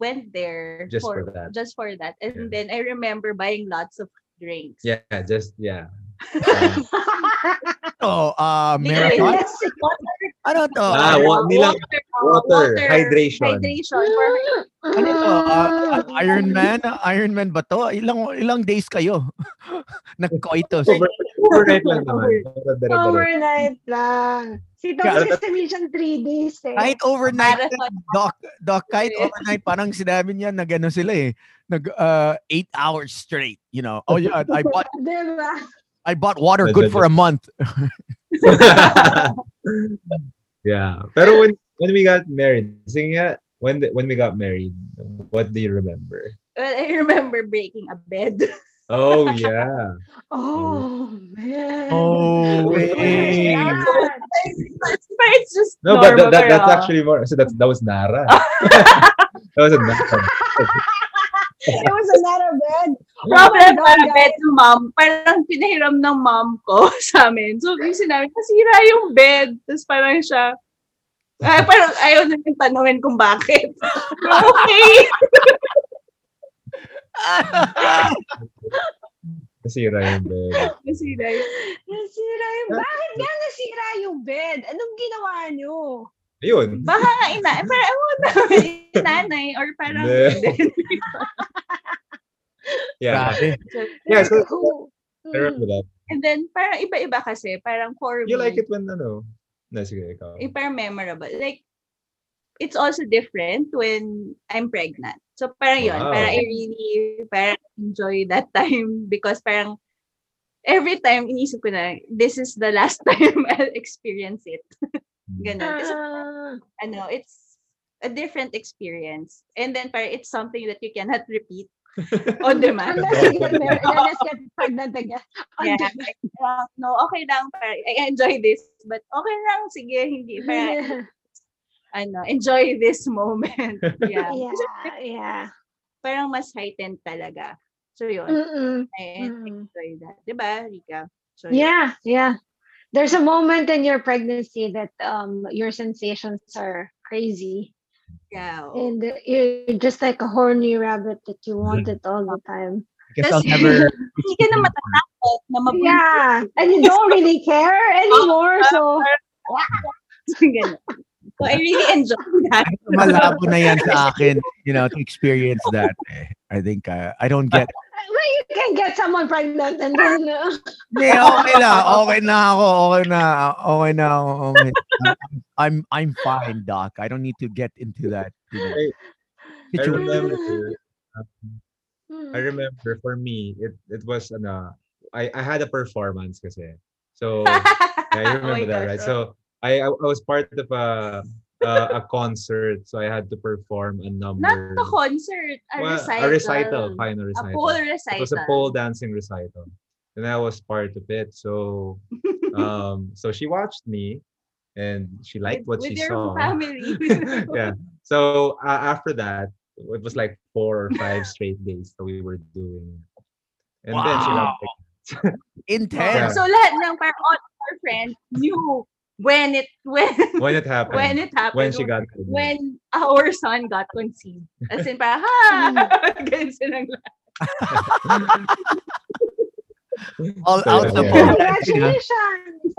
went there Just for, for that. Just for that. And Yeah. then I remember buying lots of drinks. Yeah, just yeah. Oh, uh, Hindi, marathon. Yes. Ano to? Ah, wa- nilang- water, hydration. Hydration. For, Ano to? Uh, Iron Man? Iron Man ba to? Ilang ilang days kayo? Nag-coitus. Over, overnight lang naman. Overnight lang. Si Tom Yeah, kasi minsan 3 days eh. Kahit overnight, doc, doc, kahit overnight, parang sinabi niya na gano'n sila eh. Nag, uh, eight hours straight, you know. Oh yeah, I bought, Diba? I bought water good for a month. yeah. Pero when when we got married, sige nga, when the, when we got married, what do you remember? well, I remember breaking a bed. Oh yeah. Oh, man. Oh, What is wait. that? but it's just No, but normal. that, that, that's actually more. So that's that was Narra. that was a Narra. It was another bed. Problem Oh para God, bed ng mom, parang pinahiram ng mom ko sa amin. So, yung sinabi, nasira yung bed. Tapos parang siya, ay, parang ayaw na yung tanongin kung bakit. okay. Nasira yung bed. Nasira yung Nasira yung... Bakit nga nasira yung bed? Anong ginawa nyo? Ayun. Baka nga ina, parang ewan na, nanay, or parang, Hindi. Yeah. Yeah, so Who? I remember that. and then, parang iba-iba kasi, parang for You me, like it when ano? Na sige, ikaw. eh, parang memorable. Like, it's also different when I'm pregnant. So, parang yun, Wow. parang I really, parang enjoy that time because parang, every time inisip ko na, this is the last time I'll experience it. Ganun. Kasi, Ah. ano, it's a different experience. And then, parang it's something that you cannot repeat on demand. Unless you get married, unless get pregnant again. Yeah, like, no, okay lang, parang, I enjoy this, but okay lang, sige, hindi, parang, ano, enjoy this moment. Yeah. yeah, yeah. parang mas heightened talaga. So, yun. Mm-mm. I enjoy that. Diba, Rika? So, Yeah, yeah. There's a moment in your pregnancy that um your sensations are crazy Yeah. and you're just like a horny rabbit that you want it all the time. Guess I'll never. Hindi ka na matatakot na mabuntis. Yeah, and you don't really care anymore. So Ganun. So I really enjoyed that. Malabo na yan sa akin, you know, to experience that. eh. I think uh, I don't get Well, you can get someone pregnant and then uh, Hindi, okay na. Okay na ako. Okay na. Okay na ako. Okay. I'm I'm fine, Doc. I don't need to get into that. You know, I- I remember, um, hmm. I remember for me, it it was ano, I I had a performance kasi. So yeah, you Oh remember that, gosh, right? So I I I was part of a a, a concert, so I had to perform a Not number. the concert, a Well, recital. a recital, fine, a A recital. It was a pole dancing recital, and I was part of it. So um, so she watched me, and she liked what with she your saw. family. yeah. So uh, after that, it was like four or five straight days that we were doing. And then she got Wow. pregnant. Intense. So lahat ng parang all our friends knew when it when when it happened. when it happened. when she got pregnant. when our son got conceived. As in parang, ha! Ganun silang lahat. All So, out yeah, the yeah. Congratulations!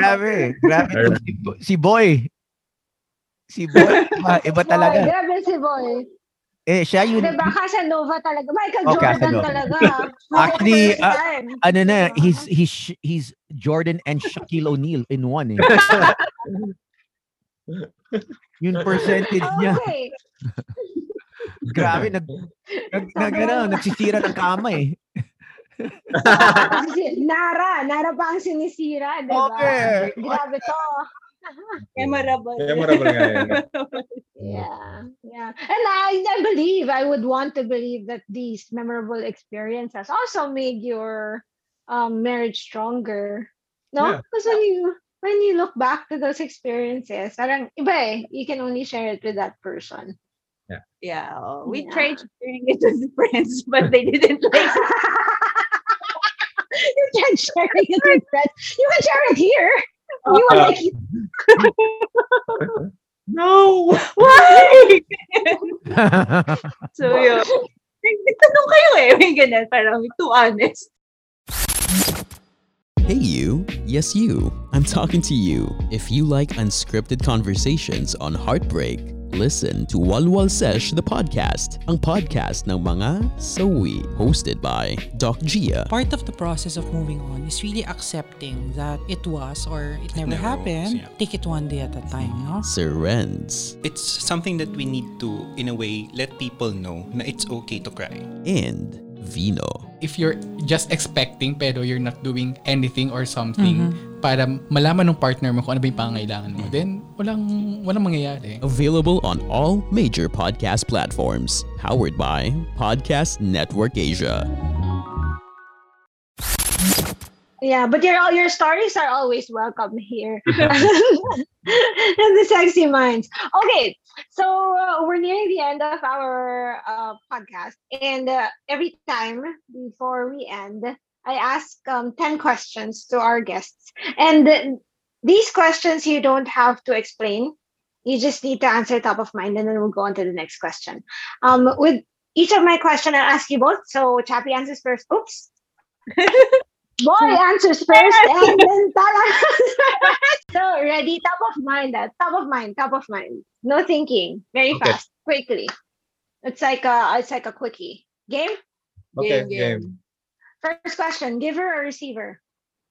Grabe. Grabe. Si, si Boy. Si Boy. Iba, iba Boy, talaga. grabe si Boy. Eh, siya yun. Diba, Casanova talaga. Michael Oh, Jordan Casanova. talaga. Actually, uh. Ano na, he's, he's, he's Jordan and Shaquille O'Neal in one eh. Yung percentage niya. Okay. Grabe, nag, nag, nag, ano, nagsisira ng kama eh. Si- Nara. Nara pa ang sinisira, diba? Okay. Grabe to. Memorable. Memorable nga yun. Yeah, yeah. And I, I believe, I would want to believe that these memorable experiences also made your um, marriage stronger. No? Yeah. Because when you when you look back to those experiences, parang iba eh, you can only share it with that person. Yeah. oh, we Yeah. tried sharing it with friends, but they didn't like it. you can share it with friends. You can share it here. You will Uh, like no! Why? so, yun. Tanong kayo eh. May ganun. Parang too honest. Hey, you. Yes, you. I'm talking to you. If you like unscripted conversations on heartbreak, listen to Walwal Sesh the podcast, ang podcast ng mga sawi, hosted by Doc Gia. part of the process of moving on is really accepting that it was or it never, never was, happened. yeah. Take it one day at a time, no? Sir Renz It's something that we need to, in a way, let people know na it's okay to cry. and Vino. If you're just expecting pero you're not doing anything or something Mm-hmm. para malaman ng partner mo kung ano ba yung pangangailangan mo, then walang, walang mangyayari. Available on all major podcast platforms. Powered by Podcast Network Asia. Yeah, but your all your stories are always welcome here. in the sexy minds. Okay, so uh, we're nearing the end of our uh, podcast, and uh, every time before we end, I ask um, ten questions to our guests, and these questions you don't have to explain. You just need to answer top of mind, and then we'll go on to the next question. Um, with each of my question, I'll ask you both. So Chappy answers first. Oops. Boy answers first and then Tala. So ready, top of mind, that top of mind, top of mind. No thinking. Very Okay. fast, quickly. It's like a it's like a quickie. Game? Okay, Game, game. game. First question, giver or receiver?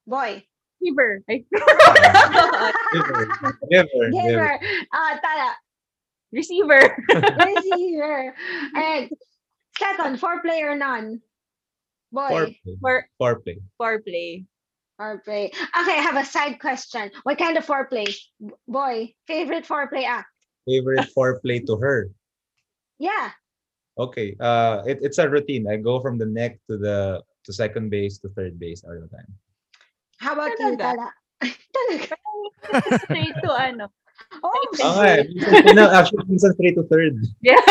Boy. Fever. Ay, Giver. Giver. Giver. Giver. Uh Tala. Receiver. Receiver. and second, four player none? Boy. Foreplay. For Foreplay. foreplay. Foreplay. Okay, I have a side question. What kind of foreplay? B- Boy, favorite foreplay act? Favorite foreplay to her. Yeah. Okay. Uh, it, it's a routine. I go from the neck to the to second base to third base all the time. How about you, Talaga? Tala? Talaga. Straight to ano. Oh, Okay. Minsan, no, actually, minsan straight to third. Yeah.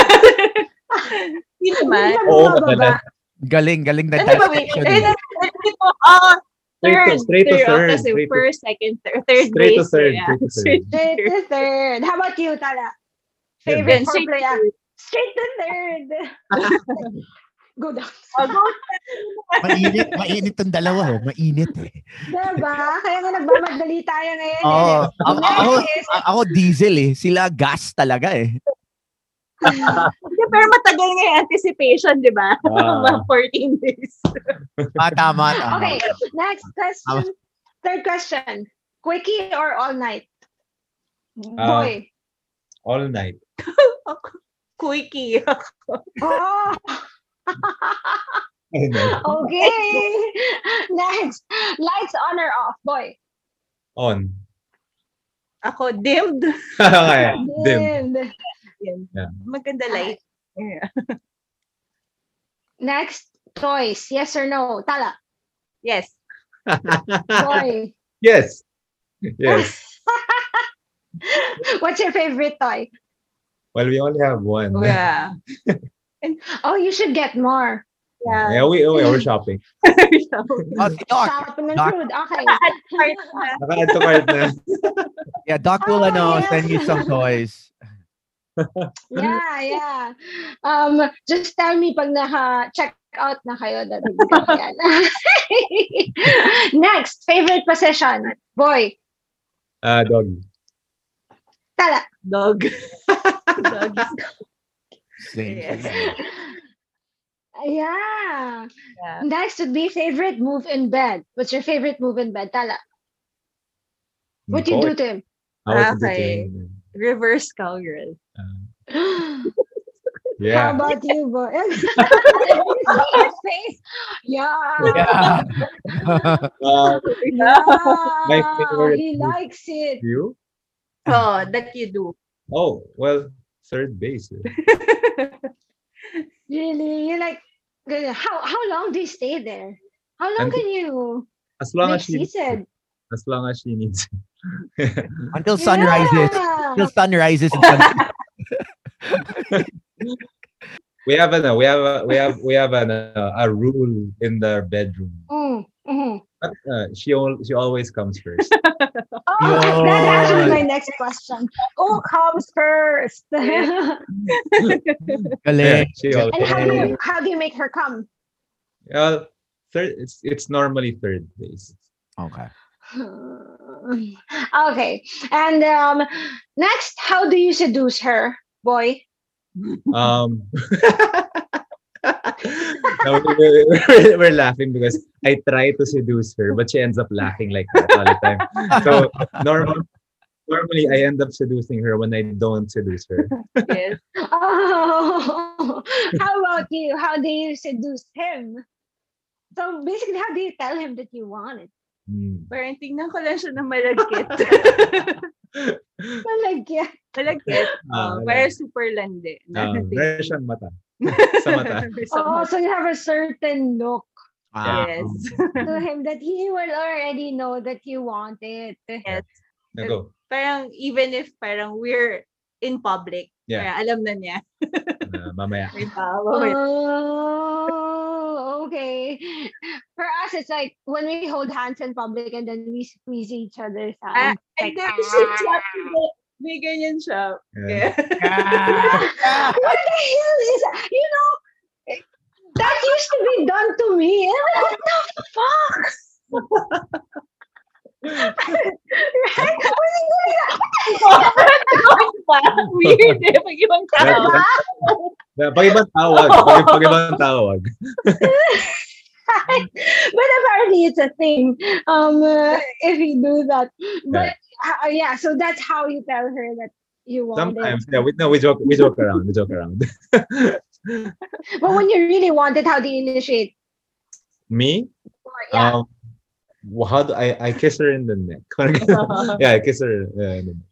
Hindi naman. Hindi Oo, mo bababa. Galing, galing na Ano ba, wait, section. eh, eh. hindi po, ah, Straight to- third, straight to third, third, Kasi straight to- first, second, third, third Straight to third, yeah. straight to third. Straight to Straight third. to third. How about you, Tala? Third. Favorite act? third. Straight to third. Go down. Oh, go. Mainit, mainit tong dalawa. Oh. Mainit eh. Diba? Kaya nga nagmamadali tayo ngayon. Oo. eh. Ako, ako, ako diesel eh. Sila gas talaga eh. Hindi, pero matagal nga yung anticipation, di ba? Ah. Mga 14 days. Ah, tama, tama. okay, next question. Third question. Quickie or all night? Ah. Boy. All night. Quickie. Oh, okay. Next. Lights on or off? Boy. On. Ako, dimmed. Kaya. Dim. Dimmed. Yan. Yeah. Maganda ah. light. Yeah. Next. Toys. Yes or no? Tala. Yes. Boy. yes. Yes. What's your favorite toy? Well, we only have one. Yeah. and, Oh, you should get more. Yeah. Yeah, we, we we're shopping. Oh, si Doc. Shopping and Doc. food. Okay. Naka-add to cart na. Yeah, Doc will Oh, ano, yeah. send you some toys. Yeah, yeah. Um, just tell me pag naka-check out na kayo. that would. Yan. Next, favorite possession. Boy. Ah, dog. Tala. Dog. Dog. Same. Yes. Yeah. Yeah. Next would be favorite move in bed. What's your favorite move in bed? Tala. What do you do to him? I was Okay. Okay. Reverse cowgirl. How Yeah. How about you, boy? Yeah. Yeah. Uh, Yeah. My favorite He likes it. you? Oh, that you do. Oh, well, third base. Really? You like how how long do you stay there? How long Until- can you As long make as she seated? as long as she needs. Until sun rises. Until sun rises. and sun- we have a we have a, we have we have an, uh, a rule in the bedroom. Mm, mhm. But, uh, she al- she always comes first. Oh, that's actually my next question. Who comes first? and yeah, Galing. she always. how do you how do you make her come? Well, third. It's it's normally third base. Okay. okay. And um next, how do you seduce her, boy? Um, no, we- we're, we're laughing because I try to seduce her, but she ends up laughing like that all the time. So normal, normally I end up seducing her when I don't seduce her. Yes. Oh, how about you? How do you seduce him? So basically, how do you tell him that you want it? Hmm. Parang tingnan ko lang siya ng malagkit. Malagyan. malagkit. Ah, Oh, pero super landi. Uh, meron siyang mata. Sa mata. Oh, so you have a certain look Ah, Yes. to him that he will already know that you want it. yes. Nago. Parang even if parang we're in public, Yeah. parang alam na niya. Uh, mamaya. Oh, okay. For us, it's like when we hold hands in public and then we squeeze each other's Ah, hands. and Like, then ah. she slapped May ganyan siya. Yeah. Yeah. what the hell is that? You know, that used to be done to me. And what the fuck? right? When you do that, Weird eh. Pag ibang tao. Pag ibang tawag. Pag, ibang tawag. but apparently it's a thing um uh, if you do that but uh, yeah so that's how you tell her that you want Sometimes, it yeah, we, no, we joke, we joke around, we joke around. but when you really want it how do you initiate Me? Or, yeah Um, how do I, I kiss her in the neck. yeah, I kiss her. Yeah, in the neck.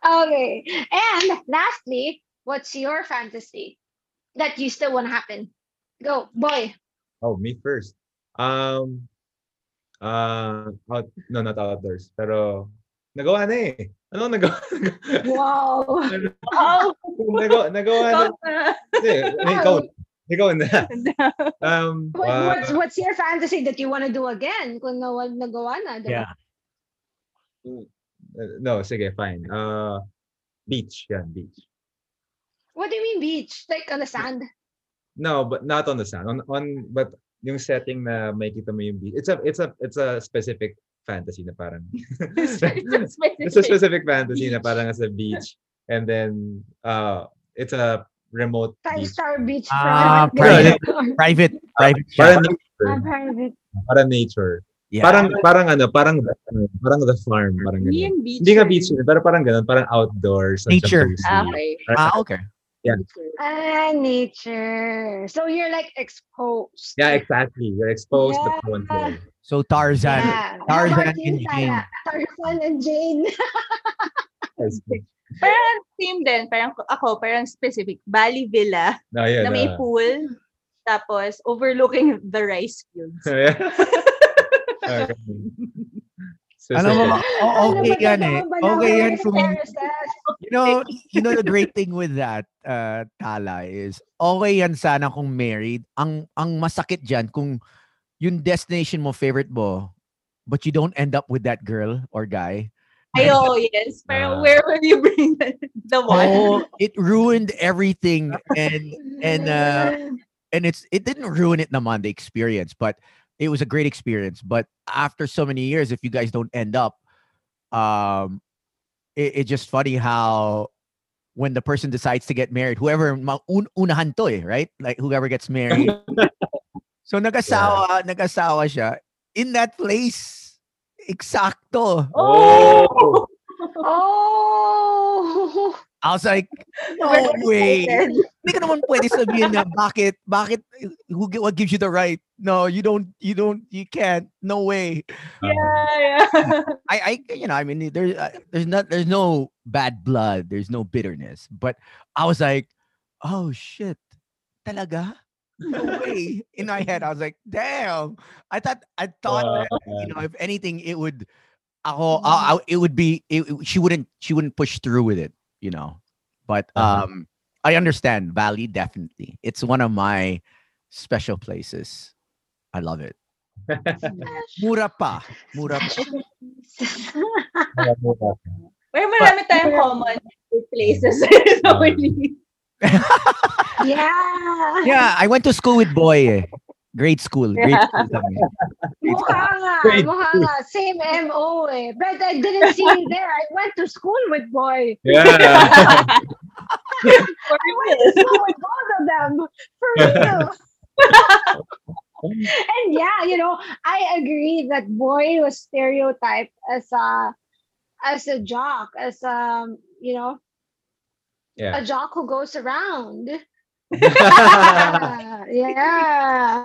okay and lastly what's your fantasy that you still want to happen go boy Oh, me first. Um, uh, out, no, not outdoors. Pero, nagawa na eh. Ano nagawa? wow Oh, nagawa, nagawa na. Hindi, ikaw, ikaw na. Um, what, uh, what's what's your fantasy that you want to do again kung nawa- nagawa na diba? Yeah. uh, no, sige, fine. Uh, beach, yeah, beach. what do you mean beach like on the sand No, but not on the sand. On on but yung setting na makikita mo yung beach. It's a it's a it's a specific fantasy na parang It's a it's a specific specific fantasy na parang as a beach and then uh it's a remote Five beach. star beach Ah, private. private, private. Parang shop. nature. Ah, private. Parang nature. Yeah. Parang parang ano, parang parang the farm, parang ganun. Hindi yun. beach pero parang ganun, parang outdoors. sa Nature. Ah, Okay. ah, okay. Ah, nature. So you're like exposed. Yeah, exactly. You're exposed to Yeah. control. So Tarzan, Yeah. Tarzan you, and Jane. Tarzan and Jane. Parang same din. Parang ako, parang specific. Bali Villa No, yeah, na may no. pool. Tapos overlooking the rice fields. Yeah. okay. Alam mo, Specific. o- okay Ano ba yan eh. Okay yan terraces. you know, you know the great thing with that, uh, Tala, is okay yan sana kung married. Ang, ang masakit dyan, kung yung destination mo, favorite mo, but you don't end up with that girl or guy. Ay, oh, yes. Pero where will you bring the, the one? Oh, it ruined everything. And, and, uh, and it's it didn't ruin it naman the experience but it was a great experience but after so many years if you guys don't end up um it, it's just funny how when the person decides to get married whoever ma- un, unahan to eh, right like whoever gets married so nagasawa nagasawa siya in that place exacto Oh! Oh. I was like no We're way excited. Hindi ka naman pwede sabihin na bakit, bakit, who, what gives you the right? No, you don't, you don't, you can't. No way. Yeah, yeah. I, I, you know, I mean, there's, uh, there's not, there's no bad blood. There's no bitterness. But I was like, oh shit, talaga? No way. In my head, I was like, damn. I thought, I thought that, you know, if anything, it would, ako, I, I- it would be, it, it- she wouldn't, she wouldn't push through with it, you know. But Uh-huh. um, I understand Bali definitely. It's one of my special places. I love it. Mura pa. Mura pa. Pero marami tayong common places. so we yeah. Yeah, I went to school with boy eh. Grade school. Grade school kami. Mukha nga, Great. mukha nga. Same MO eh. But I didn't see you there. I went to school with boy. Yeah. I went to school with both of them. For real. and yeah, you know, I agree that boy was stereotyped as a as a jock, as um, you know, Yeah. a jock who goes around. yeah, yeah.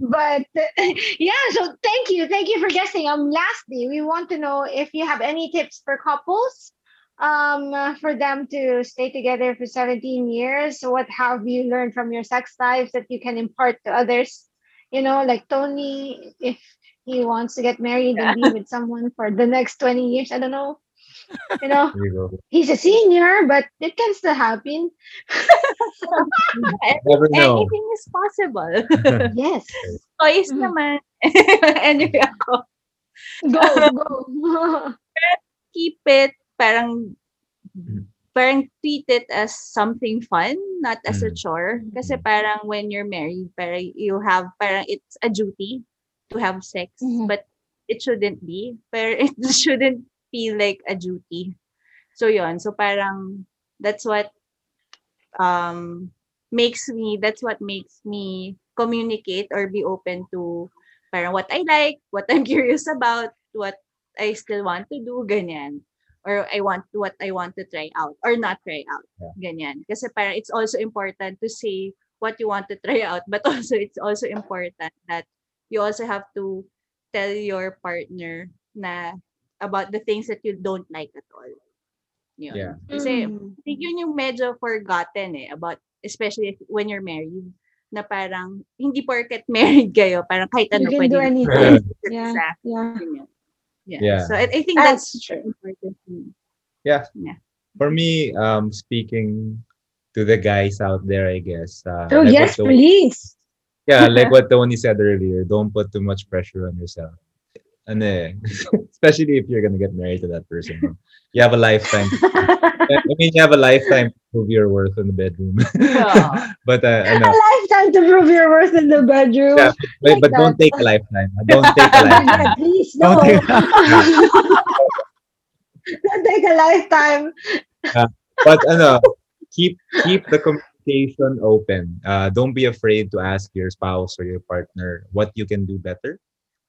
but yeah, so thank you, thank you for guessing. Um, lastly, we want to know if you have any tips for couples, um, for them to stay together for 17 years. What have you learned from your sex lives that you can impart to others? You know, like Tony, if he wants to get married and be with someone for the next 20 years, I don't know. You know, you he's a senior, but it can still happen. Never know. Anything is possible. Yes. Toys Mhm. naman. anyway, ako. Go, go. keep it parang parang treat it as something fun, not as a Mm. chore. Kasi Mhm. parang when you're married, parang you have parang it's a duty to have sex, Mhm. but it shouldn't be. Pero it shouldn't feel like a duty. So yon. So parang that's what um makes me that's what makes me communicate or be open to parang what I like, what I'm curious about, what I still want to do, ganyan. Or I want what I want to try out or not try out, ganyan. Kasi parang it's also important to say what you want to try out, but also it's also important that you also have to tell your partner na about the things that you don't like at all. Yun. Yeah. Kasi Mm. I think yun yung medyo forgotten eh about especially if, when you're married na parang hindi porket married kayo parang kahit You ano can pwede do anything. Yeah. Yeah. Yeah. Yeah. So I, I think That's that's, true. important. thing. For me, um, speaking to the guys out there, I guess. Uh, Oh, like yes, Tony- please. Yeah, like what Tony said earlier, don't put too much pressure on yourself. Ano eh, especially if you're gonna get married to that person. You have a lifetime. I mean, you have a lifetime to prove your worth in the bedroom. but uh, a lifetime to prove your worth in the bedroom. yeah, Like but, but don't take a lifetime. Don't take a lifetime. Please, no. Don't take- Don't take a lifetime. but ano, keep keep the communication open. Uh, don't be afraid to ask your spouse or your partner what you can do better,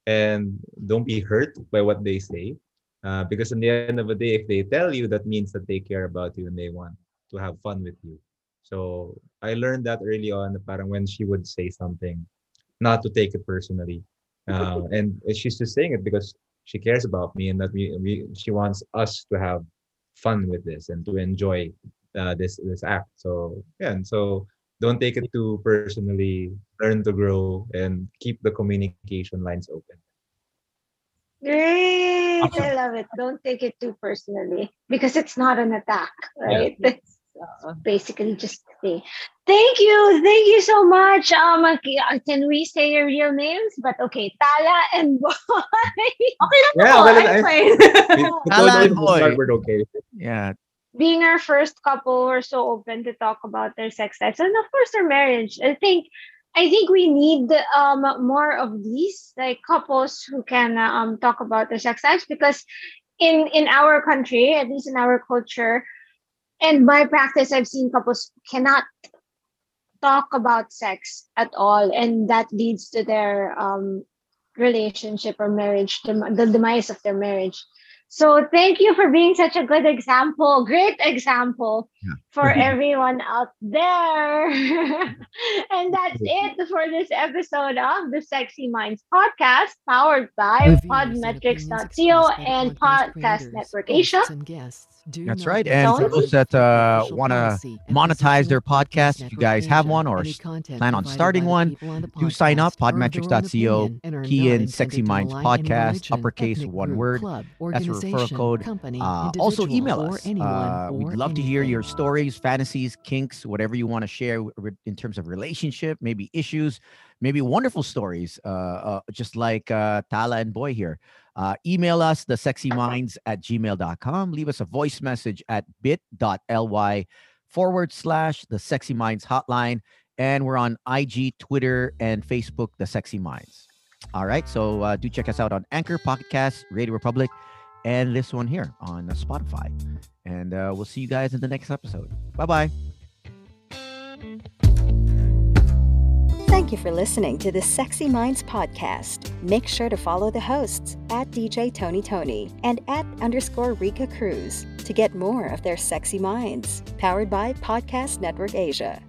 and don't be hurt by what they say. Uh, because in the end of the day, if they tell you, that means that they care about you and they want to have fun with you. So I learned that early on. Parang when she would say something, not to take it personally, uh, and she's just saying it because she cares about me and that we, we she wants us to have fun with this and to enjoy uh, this this act. So yeah, and so don't take it too personally. Learn to grow and keep the communication lines open. Great. I love it. Don't take it too personally because it's not an attack, right? So basically just stay. Thank you. Thank you so much. Um uh, can we say your real names? But okay, Tala and Boy. Okay lang Yeah, well, I'm I- fine. We- we Alan told them to Boy. okay. Yeah. Being our first couple, we're so open to talk about their sex lives and of course their marriage. I think I think we need um more of these like couples who can um talk about their sex lives because in in our country, at least in our culture, and by practice, I've seen couples cannot talk about sex at all, and that leads to their um relationship or marriage, dem- the demise of their marriage. So thank you for being such a good example, great example for everyone out there. and that's it for this episode of the Sexy Minds podcast, powered by Podmetrics.co and Podcast Network Asia. That's right. And for those that uh, want to monetize their podcast, if you guys have one or plan on starting one, do sign up. Podmetrics.co, key in Sexy Minds Podcast, uppercase, one word. That's a referral code. Uh, also, email us. Uh, we'd love to hear your stories, fantasies, kinks, whatever you want to share in terms of relationship, maybe issues, maybe wonderful stories, uh, uh, just like uh, Tala and Boy here. Uh, email us the sexy minds at gmail.com. Leave us a voice message at bit.ly forward slash the sexy minds hotline. And we're on IG, Twitter, and Facebook, the sexy minds. All right. So uh, do check us out on Anchor, Pocket Radio Republic, and this one here on uh, Spotify. And uh, we'll see you guys in the next episode. Bye bye. Thank you for listening to the Sexy Minds podcast. Make sure to follow the hosts at DJ TonyToni and at underscore Rica Cruz to get more of their sexy minds. Powered by Podcast Network Asia.